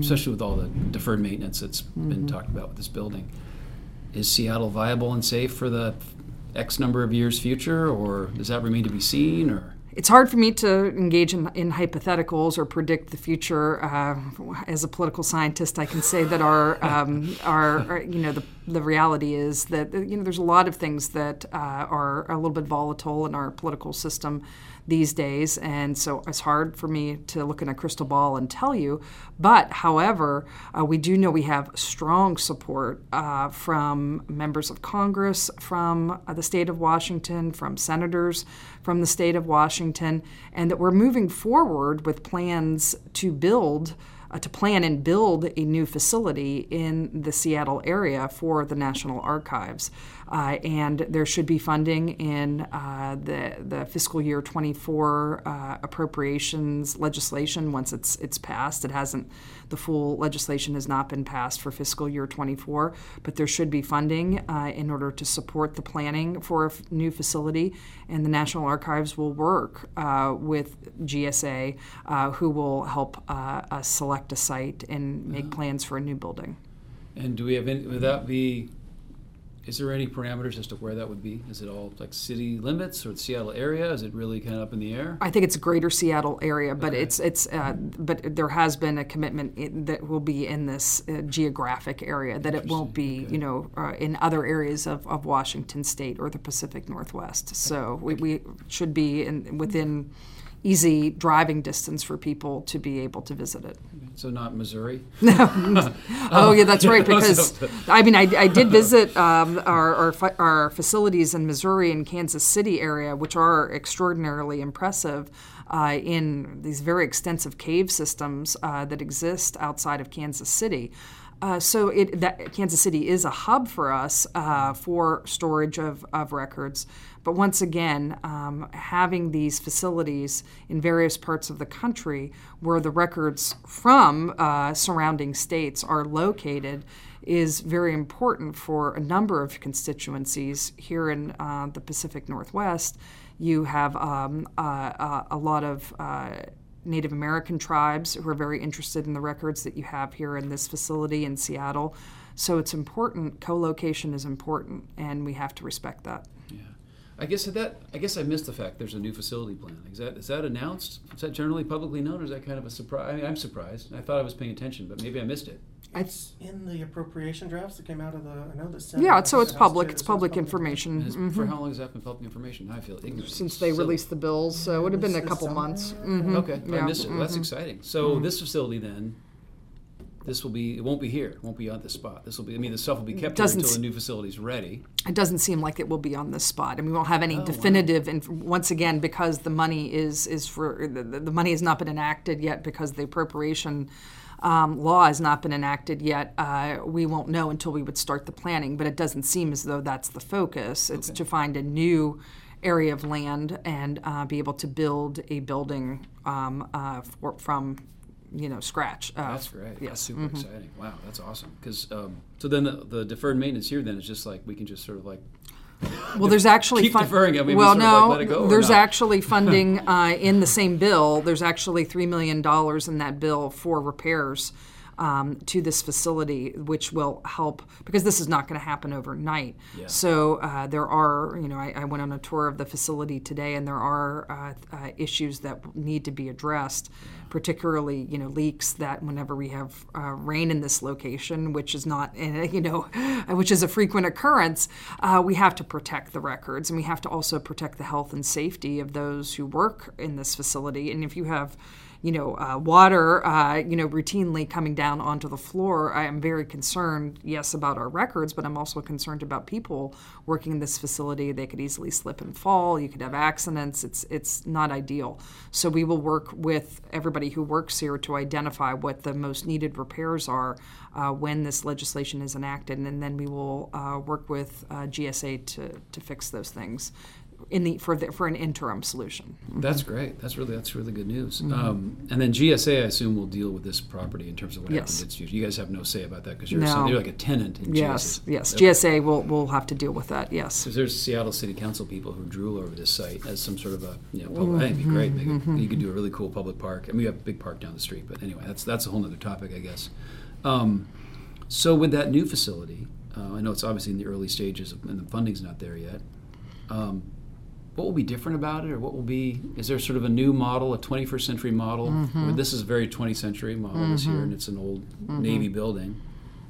especially with all the deferred maintenance that's been talked about with this building. Is Seattle viable and safe for the X number of years future, or does that remain to be seen? Or It's hard for me to engage in, in hypotheticals or predict the future. Uh, as a political scientist, I can say that our, um, <laughs> our, our- you know, the, the reality is that you know there's a lot of things that uh, are a little bit volatile in our political system these days, and so it's hard for me to look in a crystal ball and tell you. But however, uh, we do know we have strong support uh, from members of Congress, from uh, the state of Washington, from senators from the state of Washington, and that we're moving forward with plans to build. Uh, to plan and build a new facility in the Seattle area for the National Archives. Uh, and there should be funding in uh, the, the fiscal year 24 uh, appropriations legislation once it's, it's passed. It hasn't, the full legislation has not been passed for fiscal year 24, but there should be funding uh, in order to support the planning for a f- new facility. And the National Archives will work uh, with GSA, uh, who will help uh, us select a site and make plans for a new building. and do we have any? Would that be? Is there any parameters as to where that would be? Is it all like city limits or the Seattle area? Is it really kind of up in the air? I think it's greater Seattle area, but it's it's uh, but there has been a commitment in, that will be in this uh, geographic area that it won't be you know uh, in other areas of, of Washington State or the Pacific Northwest. So we, we should be in, within easy driving distance for people to be able to visit it. So not Missouri. <laughs> No. oh, yeah, that's right. <laughs> Because I mean, I, I did visit um, our, our our facilities in Missouri and Kansas City area, which are extraordinarily impressive. Uh, in these very extensive cave systems uh, that exist outside of Kansas City. Uh, so it, that Kansas City is a hub for us uh, for storage of, of records. But once again, um, having these facilities in various parts of the country where the records from uh, surrounding states are located is very important for a number of constituencies here in uh, the Pacific Northwest. You have um, uh, a lot of uh, Native American tribes who are very interested in the records that you have here in this facility in Seattle. So it's important. Co-location is important, and we have to respect that. Yeah. I guess that I guess I missed the fact there's a new facility plan. Is that is that announced? Is that generally publicly known, or is that kind of a surprise? I mean, I'm surprised. I thought I was paying attention, but maybe I missed it. It's in the appropriation drafts that came out of the. I know the Senate. Yeah, so it's House public. too, It's so public information. Has- Mhm. For how long has that been public information? I feel ignorant. Since they So- released the bills, so it would have been a This couple summer? months. Mhm. Okay, I Yeah, missed it. Well, that's mhm. exciting. So this facility then, this will be. It won't be here. It won't be on this spot. This will be. I mean, the stuff will be kept here until the new facility's ready. It doesn't seem like it will be on this spot, and we won't have any Oh, wow. definitive. And once again, because the money is is for the, the money has not been enacted yet, because the appropriation um, law has not been enacted yet, uh, we won't know until we would start the planning. But it doesn't seem as though that's the focus. It's to find a new area of land and uh, be able to build a building um, uh, for, from you know scratch. Uh, That's great. That's Yes. super mhm. exciting. Wow, that's awesome. Because um, so then the, the deferred maintenance here then is just like we can just sort of like <laughs> Well, there's actually Keep deferring it. We well, no, like, let it go there's actually <laughs> funding uh, in the same bill. There's actually three million dollars in that bill for repairs um, to this facility, which will help because this is not going to happen overnight. Yeah. So uh, there are, you know, I, I went on a tour of the facility today, and there are uh, uh, issues that need to be addressed, particularly, you know, leaks that whenever we have uh, rain in this location, which is not, uh, you know, <laughs> which is a frequent occurrence, uh, we have to protect the records, and we have to also protect the health and safety of those who work in this facility. And if you have you know, uh, water, uh, you know, routinely coming down onto the floor. I am very concerned, yes, about our records, but I'm also concerned about people working in this facility. They could easily slip and fall. You could have accidents. It's it's not ideal. So we will work with everybody who works here to identify what the most needed repairs are uh, when this legislation is enacted, and then we will uh, work with uh, GSA to to fix those things. In the, for the, for an interim solution. That's great. That's really that's really good news. Um, and then GSA, I assume, will deal with this property in terms of what Yes. happens in its future. You guys have no say about that because you're, No. you're like a tenant in Yes, GSA. yes. Okay. GSA will will have to deal with that. Yes. So there's Seattle City Council people who drool over this site as some sort of a you know, public, I think it'd be great. Make it, you could do a really cool public park, I mean, we have a big park down the street. But anyway, that's that's a whole other topic, I guess. Um, so with that new facility, uh, I know it's obviously in the early stages, of, and the funding's not there yet. Um, what will be different about it, or what will be? Is there sort of a new model, a 21st century model? Mm-hmm. Or this is a very 20th century model this year, and it's an old Mm-hmm. Navy building.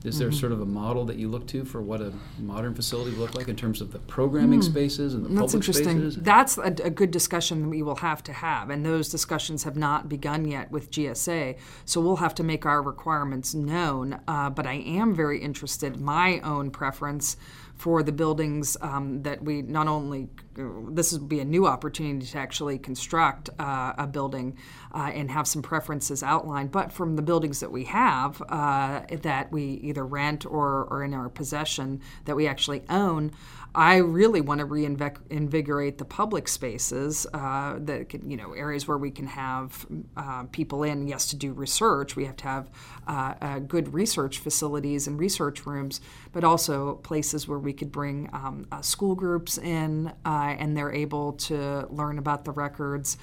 Is there sort of a model that you look to for what a modern facility would look like in terms of the programming spaces and the Mm. That's public interesting. spaces? That's a, a good discussion that we will have to have, and those discussions have not begun yet with GSA. So we'll have to make our requirements known. Uh, but I am very interested. My own preference for the buildings um, that we not only this would be a new opportunity to actually construct uh, a building uh, and have some preferences outlined, but from the buildings that we have uh, that we either rent or are in our possession that we actually own, I really want to reinvigorate the public spaces, uh, that can, you know areas where we can have uh, people in. Yes, to do research, we have to have uh, uh, good research facilities and research rooms, but also places where we could bring um, uh, school groups in, uh, and they're able to learn about the records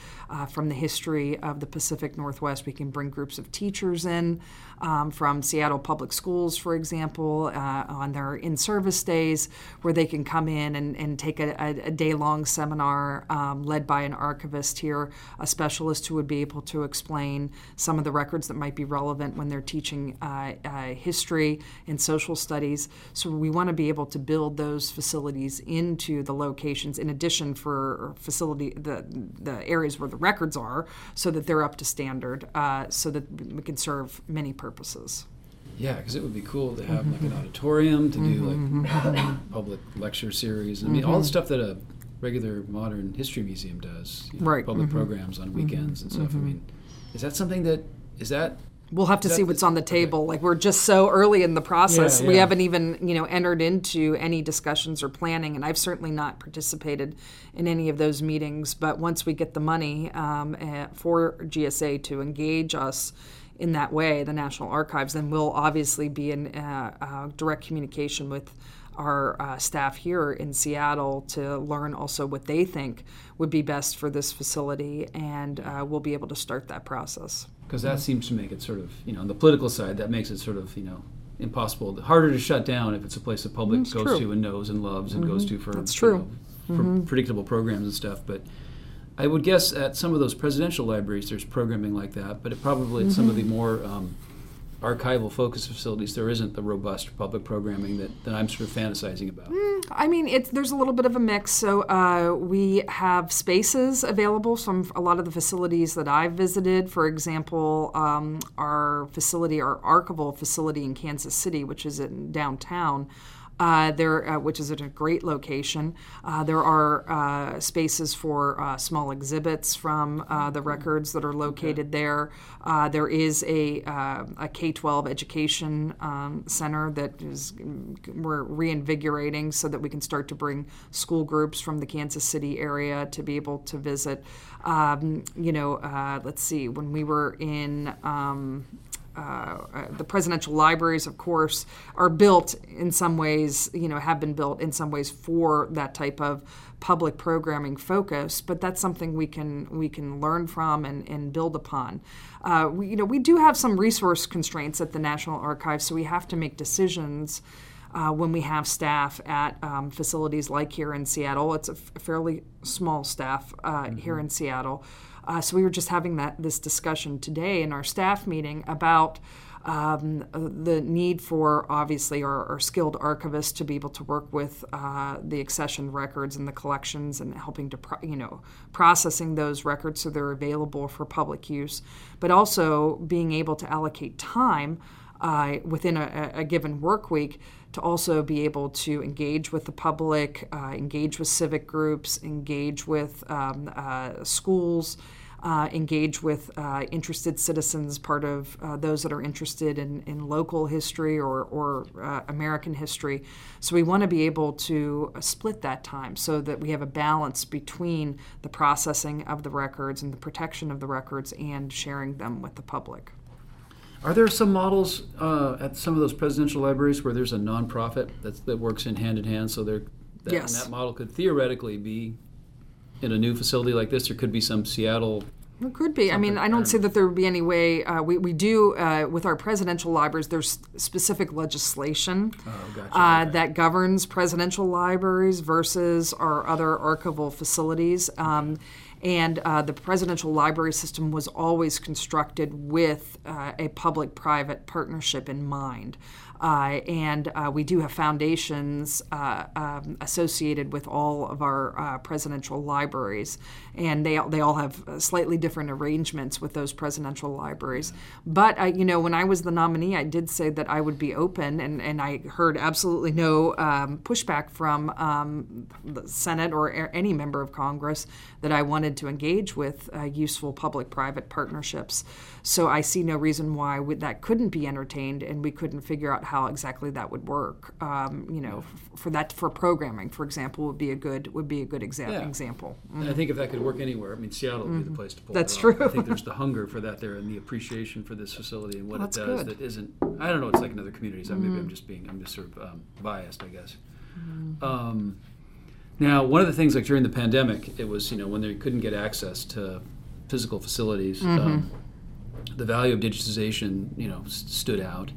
from the history of the Pacific Northwest. We can bring groups of teachers in um, from Seattle Public Schools, for example, uh, on their in-service days, where they can come in and, and take a, a, a day-long seminar um, led by an archivist here, a specialist who would be able to explain some of the records that might be relevant when they're teaching uh, uh, history and social studies. So we want to be able to build those facilities into the locations, in addition for facility the the areas where the records are, so that they're up to standard, uh, so that we can serve many purposes. Yeah, because it would be cool to have like an mm-hmm. auditorium to do like mm-hmm. <coughs> public lecture series. I mean, all the mm-hmm. stuff that a regular modern history museum does. you know, Right. Public programs on weekends and stuff. I mean, is that something that is that We'll have to see what's on the table. Like we're just so early in the process. Yeah, We haven't even, you know, entered into any discussions or planning, and I've certainly not participated in any of those meetings. But once we get the money um, eh, for GSA to engage us in that way, the National Archives, then we'll obviously be in uh, uh, direct communication with our uh, staff here in Seattle to learn also what they think would be best for this facility, and uh, we'll be able to start that process. because that seems to make it sort of you know on the political side that makes it sort of you know impossible harder to shut down if it's a place the public That's goes true. to and knows and loves and goes Mhm. to for That's you know, for Mhm. predictable programs and stuff but i would guess at some of those presidential libraries there's programming like that but it probably at some of the Mhm. more um, archival focus facilities there isn't the robust public programming that, that i'm sort of fantasizing about Mm, I mean, it's there's a little bit of a mix. So uh, we have spaces available from a lot of the facilities that I've visited. For example, um, our facility, our archival facility in Kansas City, which is in downtown. Uh, there, uh, which is at a great location. Uh, there are uh, spaces for uh, small exhibits from uh, the records that are located there. Uh, there is a, uh, a K 12 education um, center that is we're reinvigorating so that we can start to bring school groups from the Kansas City area to be able to visit. Um, you know, uh, let's see, when we were in um, uh, uh, the presidential libraries, of course, are built in some ways, you know, have been built in some ways for that type of public programming focus. But that's something we can we can learn from and, and build upon. Uh, we, you know, we do have some resource constraints at the National Archives, so we have to make decisions. Uh, when we have staff at um, facilities like here in Seattle, it's a f- fairly small staff uh, here in Seattle. Uh, so we were just having that this discussion today in our staff meeting about um, the need for obviously our, our skilled archivists to be able to work with uh, the accession records and the collections and helping to pro- you know processing those records so they're available for public use, but also being able to allocate time uh, within a, a given work week to also be able to engage with the public, uh, engage with civic groups, engage with um, uh, schools, uh, engage with uh, interested citizens, part of uh, those that are interested in, in local history or, or uh, American history. So we want to be able to split that time so that we have a balance between the processing of the records and the protection of the records and sharing them with the public. Are there some models uh, at some of those presidential libraries where there's a nonprofit that's, that works in hand in hand? So there, that, Yes. that model could theoretically be in a new facility like this. There could be some Seattle. It could be. I mean, I don't see that there would be any way. Uh, we, we do, uh, with our presidential libraries, there's specific legislation uh, that governs presidential libraries versus our other archival facilities. Um, and uh, the presidential library system was always constructed with uh, a public private partnership in mind. Uh, and uh, we do have foundations uh, um, associated with all of our presidential libraries, and they they all have slightly different arrangements with those presidential libraries. But you know, when I was the nominee, I did say that I would be open, and, and I heard absolutely no um, pushback from um, the Senate or any member of Congress that I wanted to engage with uh, useful public-private partnerships. So I see no reason why we, that couldn't be entertained, and we couldn't figure out how exactly that would work. Um, you know, f- for that for programming, for example, would be a good would be a good exa- Yeah. example. And I think if that could work anywhere, I mean, Seattle would be the Mhm. place to pull That's it off. true. I think there's the hunger for that there and the appreciation for this facility and what Well, it does good. that isn't. I don't know. It's like in other communities. I Maybe I'm Mhm. just being. I'm just sort of um, biased, I guess. Mhm. Um, now, one of the things like during the pandemic, it was you know when they couldn't get access to physical facilities, Mhm. um, the value of digitization you know s- stood out.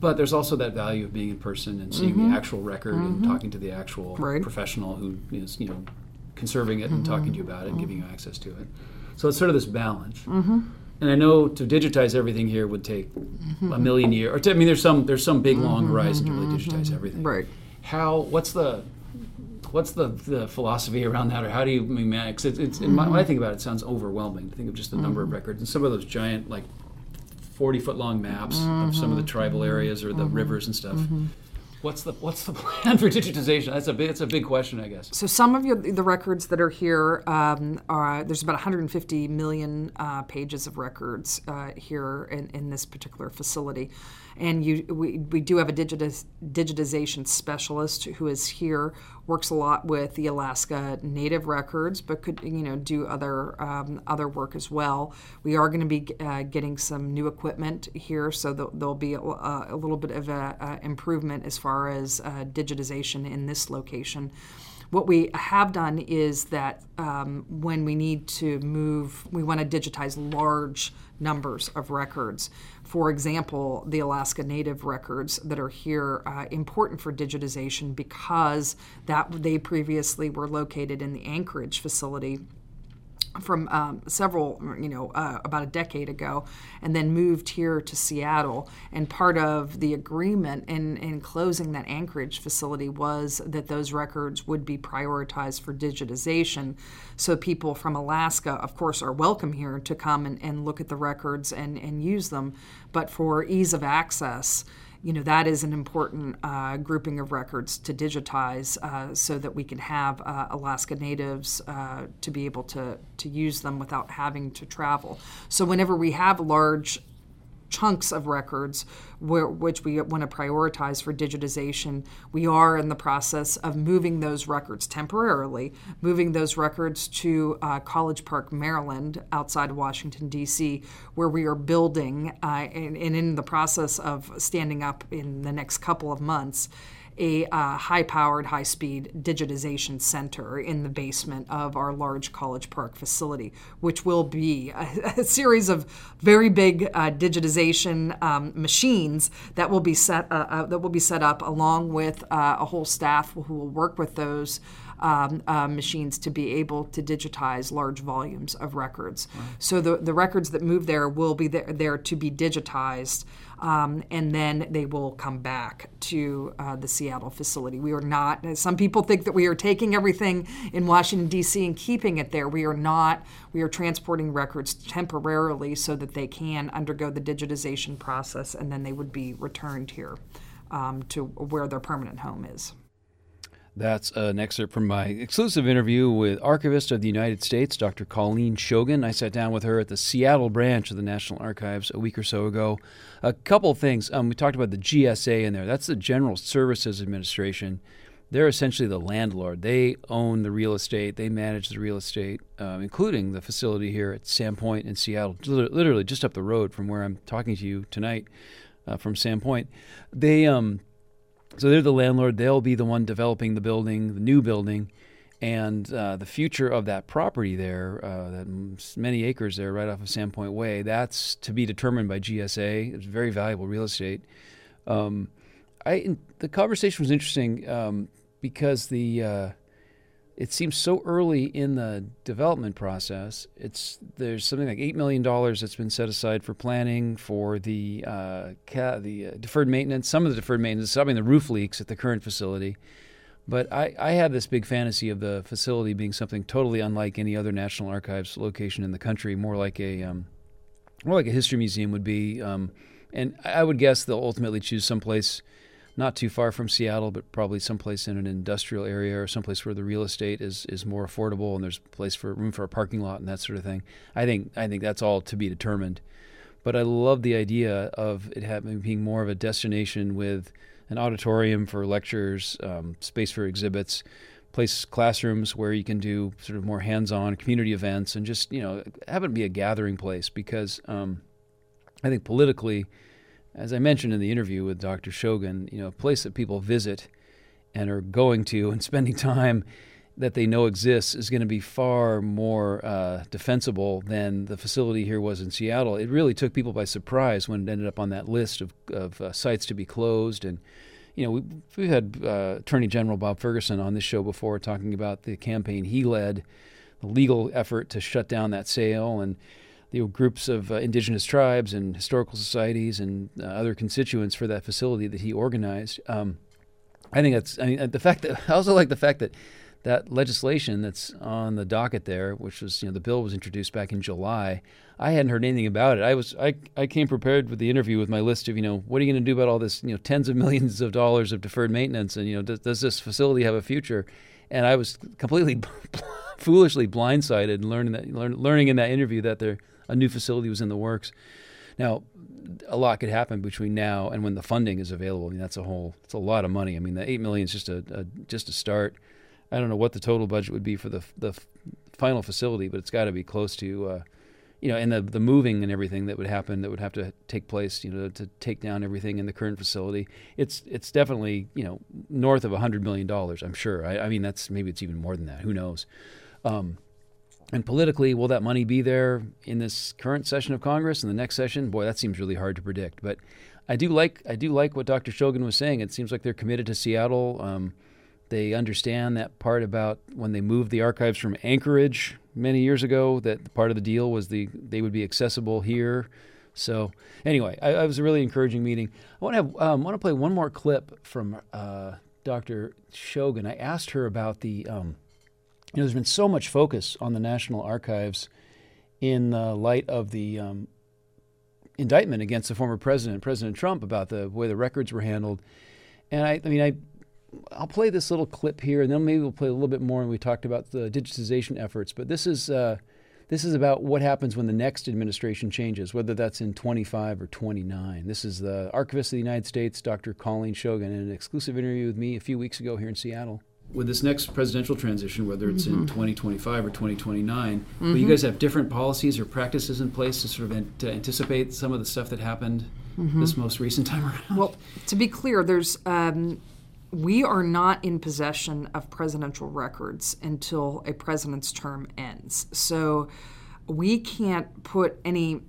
But there's also that value of being in person and seeing Mhm. the mm-hmm. actual record and Mhm. talking to the actual Right. professional who is you know conserving it and mm-hmm. talking to you about it and giving you mm-hmm. access to it. So it's sort of this balance. Mhm. And I know to digitize everything here would take a million years. Or to, I mean, there's some there's some big long horizon to really digitize everything. Right. How? What's the what's the, the philosophy around that, or how do you I mean, man, it's, it's in my, when I think about it, it sounds overwhelming to think of just the number of records and some of those giant like forty foot long maps of some of the Mhm, tribal areas or the mhm, rivers and stuff. mhm. What's the what's the <laughs> plan for digitization? That's a big, that's a big question, I guess. So some of your, the records that are here um, are there's about 150 million uh, pages of records uh, here in, in this particular facility, and you we, we do have a digitiz, digitization specialist who is here works a lot with the Alaska Native records, but could you know do other um, other work as well. We are going to be uh, getting some new equipment here, so there'll be a, a little bit of a, a improvement as far as uh, digitization in this location. What we have done is that um, when we need to move, we want to digitize large numbers of records. For example, the Alaska Native records that are here uh, important for digitization because that they previously were located in the Anchorage facility from um, several, you know, uh, about a decade ago, and then moved here to Seattle. And part of the agreement in, in closing that Anchorage facility was that those records would be prioritized for digitization. So people from Alaska, of course, are welcome here to come and, and look at the records and, and use them. But for ease of access, you know that is an important uh, grouping of records to digitize uh, so that we can have uh, Alaska Natives uh, to be able to to use them without having to travel. So whenever we have large chunks of records where, which we want to prioritize for digitization. We are in the process of moving those records temporarily, moving those records to uh, College Park, Maryland, outside Washington, D.C., where we are building uh, and, and in the process of standing up in the next couple of months a uh, high powered, high speed digitization center in the basement of our large College Park facility, which will be a, <laughs> a series of very big uh, digitization um, machines that will be set uh, uh that will be set up along with uh, a whole staff who will work with those. Um, uh, machines to be able to digitize large volumes of records. Wow. So the, the records that move there will be there, there to be digitized um, and then they will come back to uh, the Seattle facility. We are not, some people think that we are taking everything in Washington, D.C. and keeping it there. We are not. We are transporting records temporarily so that they can undergo the digitization process and then they would be returned here um, to where their permanent home is. That's an excerpt from my exclusive interview with Archivist of the United States, Dr. Colleen Shogan. I sat down with her at the Seattle branch of the National Archives a week or so ago. A couple things. Um, we talked about the GSA in there. That's the General Services Administration. They're essentially the landlord. They own the real estate. They manage the real estate, um, including the facility here at Sand Point in Seattle, literally just up the road from where I'm talking to you tonight, uh, from Sand Point. They um, so they're the landlord. They'll be the one developing the building, the new building, and uh, the future of that property there, uh, that many acres there, right off of Sand Point Way. That's to be determined by GSA. It's very valuable real estate. Um, I the conversation was interesting um, because the uh, it seems so early in the development process. It's there's something like eight million dollars that's been set aside for planning for the uh, ca- the uh, deferred maintenance. Some of the deferred maintenance, I mean the roof leaks at the current facility. But I, I have this big fantasy of the facility being something totally unlike any other National Archives location in the country, more like a um, more like a history museum would be. Um, and I would guess they'll ultimately choose someplace not too far from Seattle, but probably someplace in an industrial area or someplace where the real estate is, is more affordable and there's place for room for a parking lot and that sort of thing. I think I think that's all to be determined. But I love the idea of it having being more of a destination with an auditorium for lectures, um, space for exhibits, place classrooms where you can do sort of more hands-on community events, and just you know have it be a gathering place because um, I think politically as I mentioned in the interview with Dr. Shogan, you know, a place that people visit and are going to and spending <laughs> time that they know exists is going to be far more uh, defensible than the facility here was in Seattle. It really took people by surprise when it ended up on that list of, of uh, sites to be closed. And, you know, we, we've had uh, Attorney General Bob Ferguson on this show before talking about the campaign he led, the legal effort to shut down that sale. And, the groups of uh, indigenous tribes and historical societies and uh, other constituents for that facility that he organized. Um, I think that's I mean the fact that <laughs> I also like the fact that that legislation that's on the docket there, which was you know the bill was introduced back in July. I hadn't heard anything about it. I was I, I came prepared with the interview with my list of you know what are you going to do about all this you know tens of <laughs> millions of dollars of deferred maintenance and you know does, does this facility have a future? And I was completely <laughs> foolishly blindsided and learning that learn, learning in that interview that there a new facility was in the works. Now, a lot could happen between now and when the funding is available. I mean, that's a whole, it's a lot of money. I mean, the eight million is just a, a just a start. I don't know what the total budget would be for the the final facility, but it's got to be close to, uh, you know, and the the moving and everything that would happen that would have to take place, you know, to take down everything in the current facility. It's it's definitely you know north of a hundred million dollars. I'm sure. I, I, mean, that's maybe it's even more than that. Who knows? Um, and politically, will that money be there in this current session of Congress and the next session? Boy, that seems really hard to predict. But I do like I do like what Dr. Shogan was saying. It seems like they're committed to Seattle. Um, they understand that part about when they moved the archives from Anchorage many years ago. That part of the deal was the they would be accessible here. So anyway, I, I was a really encouraging meeting. I want to have, um, want to play one more clip from uh, Dr. Shogan. I asked her about the um, you know, there's been so much focus on the National Archives in the light of the um, indictment against the former president, President Trump, about the way the records were handled. And I, I mean, I, I'll play this little clip here, and then maybe we'll play a little bit more. And we talked about the digitization efforts, but this is uh, this is about what happens when the next administration changes, whether that's in 25 or 29. This is the Archivist of the United States, Dr. Colleen Shogan, in an exclusive interview with me a few weeks ago here in Seattle with this next presidential transition, whether it's mm-hmm. in 2025 or 2029, mm-hmm. will you guys have different policies or practices in place to sort of an- to anticipate some of the stuff that happened mm-hmm. this most recent time around? Well, to be clear, there's um, we are not in possession of presidential records until a president's term ends. So we can't put any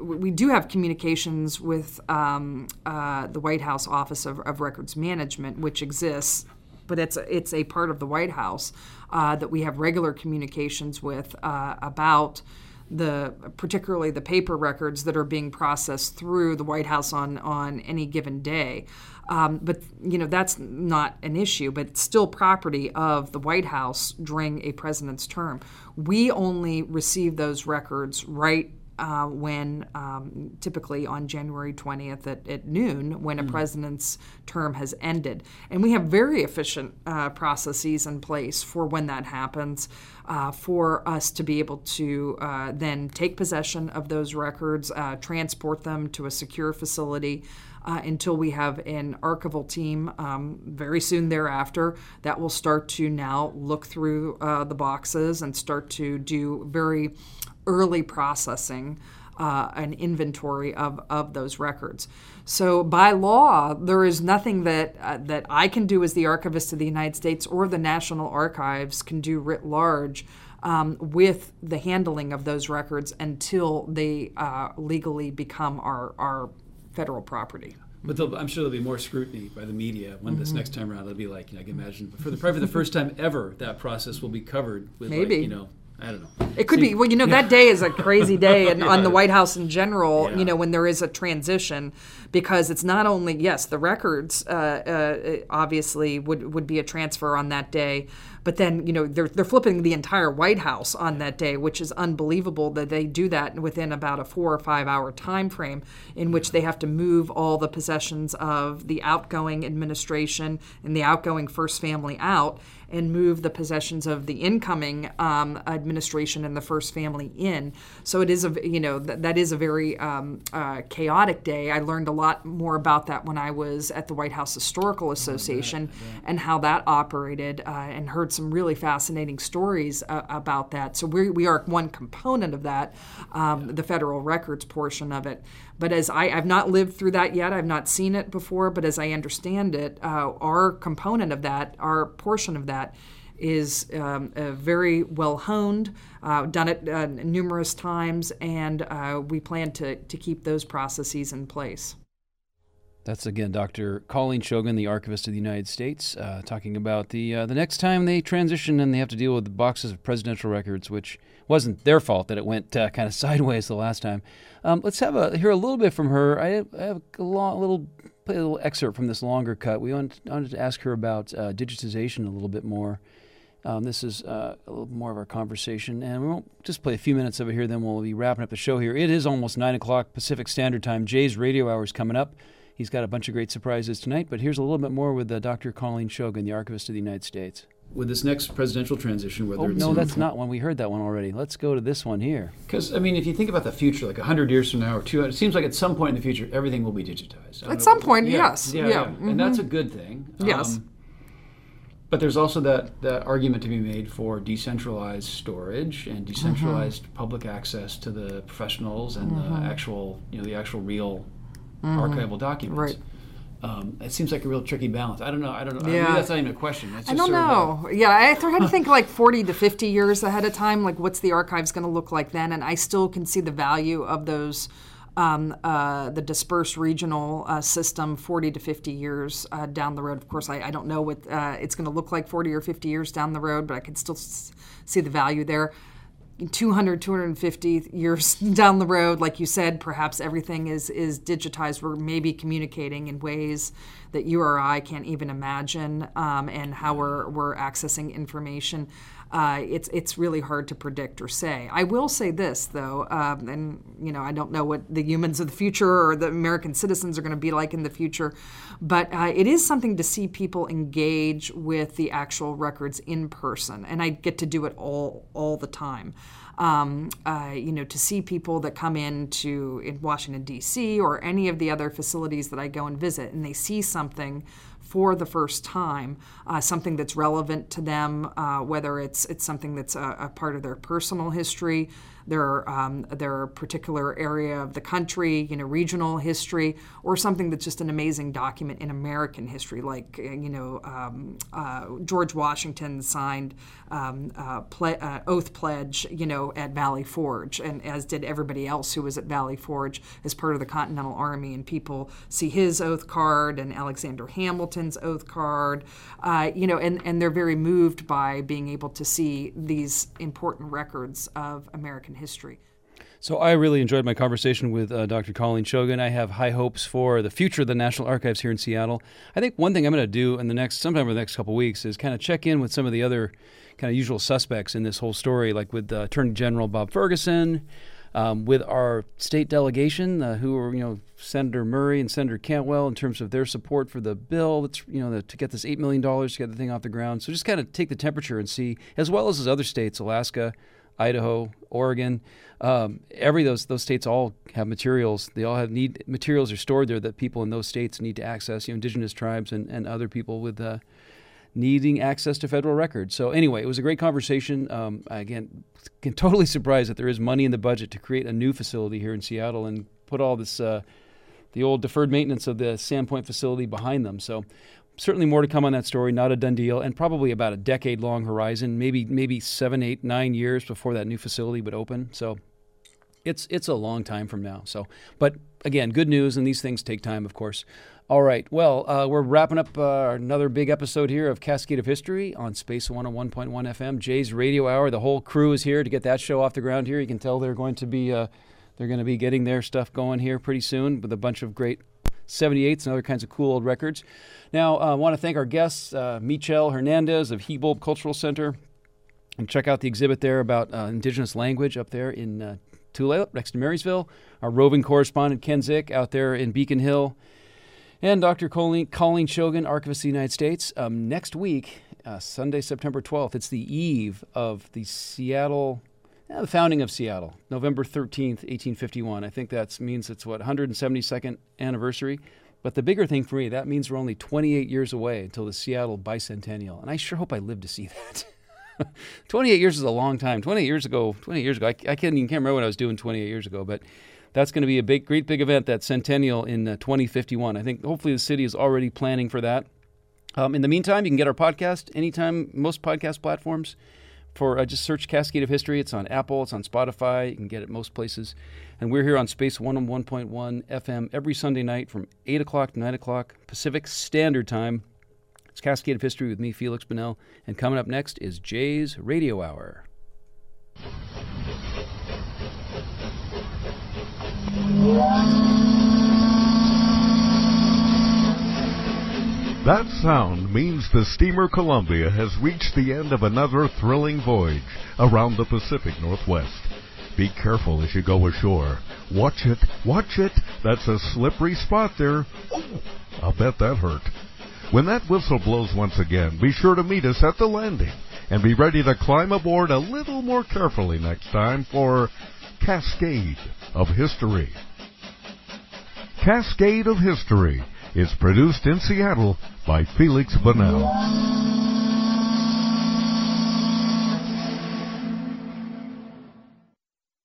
we do have communications with um, uh, the White House Office of, of, Records Management, which exists but it's it's a part of the White House uh, that we have regular communications with uh, about the particularly the paper records that are being processed through the White House on on any given day. Um, but you know that's not an issue, but it's still property of the White House during a president's term. We only receive those records right uh, when um, typically on January 20th at, at noon when a mm. president's term has ended. And we have very efficient uh, processes in place for when that happens. Uh, for us to be able to uh, then take possession of those records, uh, transport them to a secure facility. Uh, until we have an archival team um, very soon thereafter that will start to now look through uh, the boxes and start to do very early processing uh, an inventory of, of those records. So by law, there is nothing that uh, that I can do as the archivist of the United States or the National Archives can do writ large um, with the handling of those records until they uh, legally become our, our federal property. But I'm sure there'll be more scrutiny by the media when mm-hmm. this next time around. It'll be like, you know, I can imagine for the probably the first time ever that process will be covered with, Maybe. Like, you know, I don't know. It could See, be. Well, you know, that day is a crazy <laughs> day and, yeah. on the White House in general, yeah. you know, when there is a transition, because it's not only, yes, the records uh, uh, obviously would, would be a transfer on that day, but then, you know, they're, they're flipping the entire White House on that day, which is unbelievable that they do that within about a four or five hour time frame in which they have to move all the possessions of the outgoing administration and the outgoing first family out and move the possessions of the incoming um, administration and the first family in. So it is a you know th- that is a very um, uh, chaotic day. I learned a lot more about that when I was at the White House Historical Association and how that operated, uh, and heard some really fascinating stories uh, about that. So we we are one component of that, um, the federal records portion of it. But as I, have not lived through that yet, I've not seen it before, but as I understand it, uh, our component of that, our portion of that, is um, uh, very well honed, uh, done it uh, numerous times, and uh, we plan to, to keep those processes in place. That's again Dr. Colleen Shogan, the Archivist of the United States, uh, talking about the uh, the next time they transition and they have to deal with the boxes of presidential records, which wasn't their fault that it went uh, kind of <laughs> sideways the last time. Um, let's have a hear a little bit from her. I have, I have a long, little play a little excerpt from this longer cut. We wanted, wanted to ask her about uh, digitization a little bit more. Um, this is uh, a little more of our conversation, and we won't just play a few minutes of it here. Then we'll be wrapping up the show here. It is almost nine o'clock Pacific Standard Time. Jay's radio hour is coming up. He's got a bunch of great surprises tonight, but here's a little bit more with uh, Dr. Colleen Shogan, the Archivist of the United States. With this next presidential transition, whether Oh, it's no, that's not one. We heard that one already. Let's go to this one here. Because I mean, if you think about the future, like hundred years from now or two, it seems like at some point in the future, everything will be digitized. I don't At know- some point, yeah, yes. yeah, Yeah, yeah. mhm. and that's a good thing. Yes. Um, but there's also that, that argument to be made for decentralized storage and decentralized Mm-hmm. public access to the professionals and Mhm. the actual, you know, the actual real Mhm. archival documents. Right. Um, it seems like a real tricky balance. I don't know. I don't know. Yeah. Maybe that's not even a question. That's I don't sort of know. Yeah, I had to think like 40 to 50 years ahead of time. Like, what's the archives going to look like then? And I still can see the value of those, um, uh, the dispersed regional uh, system 40 to 50 years uh, down the road. Of course, I, I don't know what uh, it's going to look like 40 or 50 years down the road, but I can still s- see the value there. 200 250 years <laughs> down the road like you said perhaps everything is is digitized. We're maybe communicating in ways that you or i can't even imagine um, and how we're, we're accessing information uh, it's it's really hard to predict or say. I will say this though, um, and you know I don't know what the humans of the future or the American citizens are going to be like in the future, but uh, it is something to see people engage with the actual records in person, and I get to do it all all the time. Um, uh, you know, to see people that come in to in Washington D.C. or any of the other facilities that I go and visit, and they see something for the first time, uh, something that's relevant to them, uh, whether it's it's something that's a, a part of their personal history, their um, their particular area of the country, you know, regional history, or something that's just an amazing document in American history, like uh, you know um, uh, George Washington signed um, uh, ple- uh, oath pledge, you know, at Valley Forge, and as did everybody else who was at Valley Forge as part of the Continental Army, and people see his oath card and Alexander Hamilton's oath card, uh, you know, and, and they're very moved by being able to see these important records of American history. So I really enjoyed my conversation with uh, Dr. Colleen Shogan. I have high hopes for the future of the National Archives here in Seattle. I think one thing I'm going to do in the next, sometime in the next couple weeks, is kind of check in with some of the other kind of usual suspects in this whole story, like with uh, Attorney General Bob Ferguson, um, with our state delegation, uh, who are you know Senator Murray and Senator Cantwell, in terms of their support for the bill. That's you know the, to get this eight million dollars to get the thing off the ground. So just kind of take the temperature and see, as well as other states, Alaska. Idaho, Oregon, um, every those those states all have materials. They all have need materials are stored there that people in those states need to access. You know, indigenous tribes and, and other people with uh, needing access to federal records. So anyway, it was a great conversation. Um, again, can totally <laughs> surprised that there is money in the budget to create a new facility here in Seattle and put all this uh, the old deferred maintenance of the Sand Point facility behind them. So certainly more to come on that story. Not a done deal, and probably about a decade long horizon. Maybe maybe seven, eight, nine years before that new facility would open. So it's it's a long time from now. So, but again, good news, and these things take time, of course. All right. Well, uh, we're wrapping up uh, another big episode here of Cascade of History on Space 101.1 FM. Jay's Radio Hour. The whole crew is here to get that show off the ground here. You can tell they're going to be uh, they're going to be getting their stuff going here pretty soon with a bunch of great 78s and other kinds of cool old records. Now, I want to thank our guests, uh, Mytyl Hernandez of Hibulb Cultural Center. And check out the exhibit there about uh, indigenous language up there in uh, Tulalip, next to Marysville. Our roving correspondent, Ken Zick, out there in Beacon Hill. And Dr. Colleen, Colleen Shogan, Archivist of the United States. Um, next week, uh, Sunday, September 12th, it's the eve of the Seattle, uh, the founding of Seattle, November 13th, 1851. I think that means it's what, 172nd anniversary. But the bigger thing for me, that means we're only 28 years away until the Seattle bicentennial. And I sure hope I live to see <laughs> that. 28 years is a long time. 28 years ago, 28 years ago, I, I can't even can't remember what I was doing 28 years ago, but that's going to be a big, great big event, that centennial in uh, 2051. I think hopefully the city is already planning for that. Um, in the meantime, you can get our podcast anytime, most podcast platforms. For uh, just search Cascade of History. It's on Apple, it's on Spotify. You can get it most places. And we're here on Space 101.1 FM every Sunday night from 8 o'clock to 9 o'clock Pacific Standard Time. It's Cascade of History with me, Feliks Banel. And coming up next is Jay's Radio Hour. That sound means the steamer Columbia has reached the end of another thrilling voyage around the Pacific Northwest. Be careful as you go ashore. Watch it, watch it. That's a slippery spot there. Oh, I'll bet that hurt. When that whistle blows once again, be sure to meet us at the landing and be ready to climb aboard a little more carefully next time for Cascade of History. Cascade of History is produced in Seattle by Feliks Banel.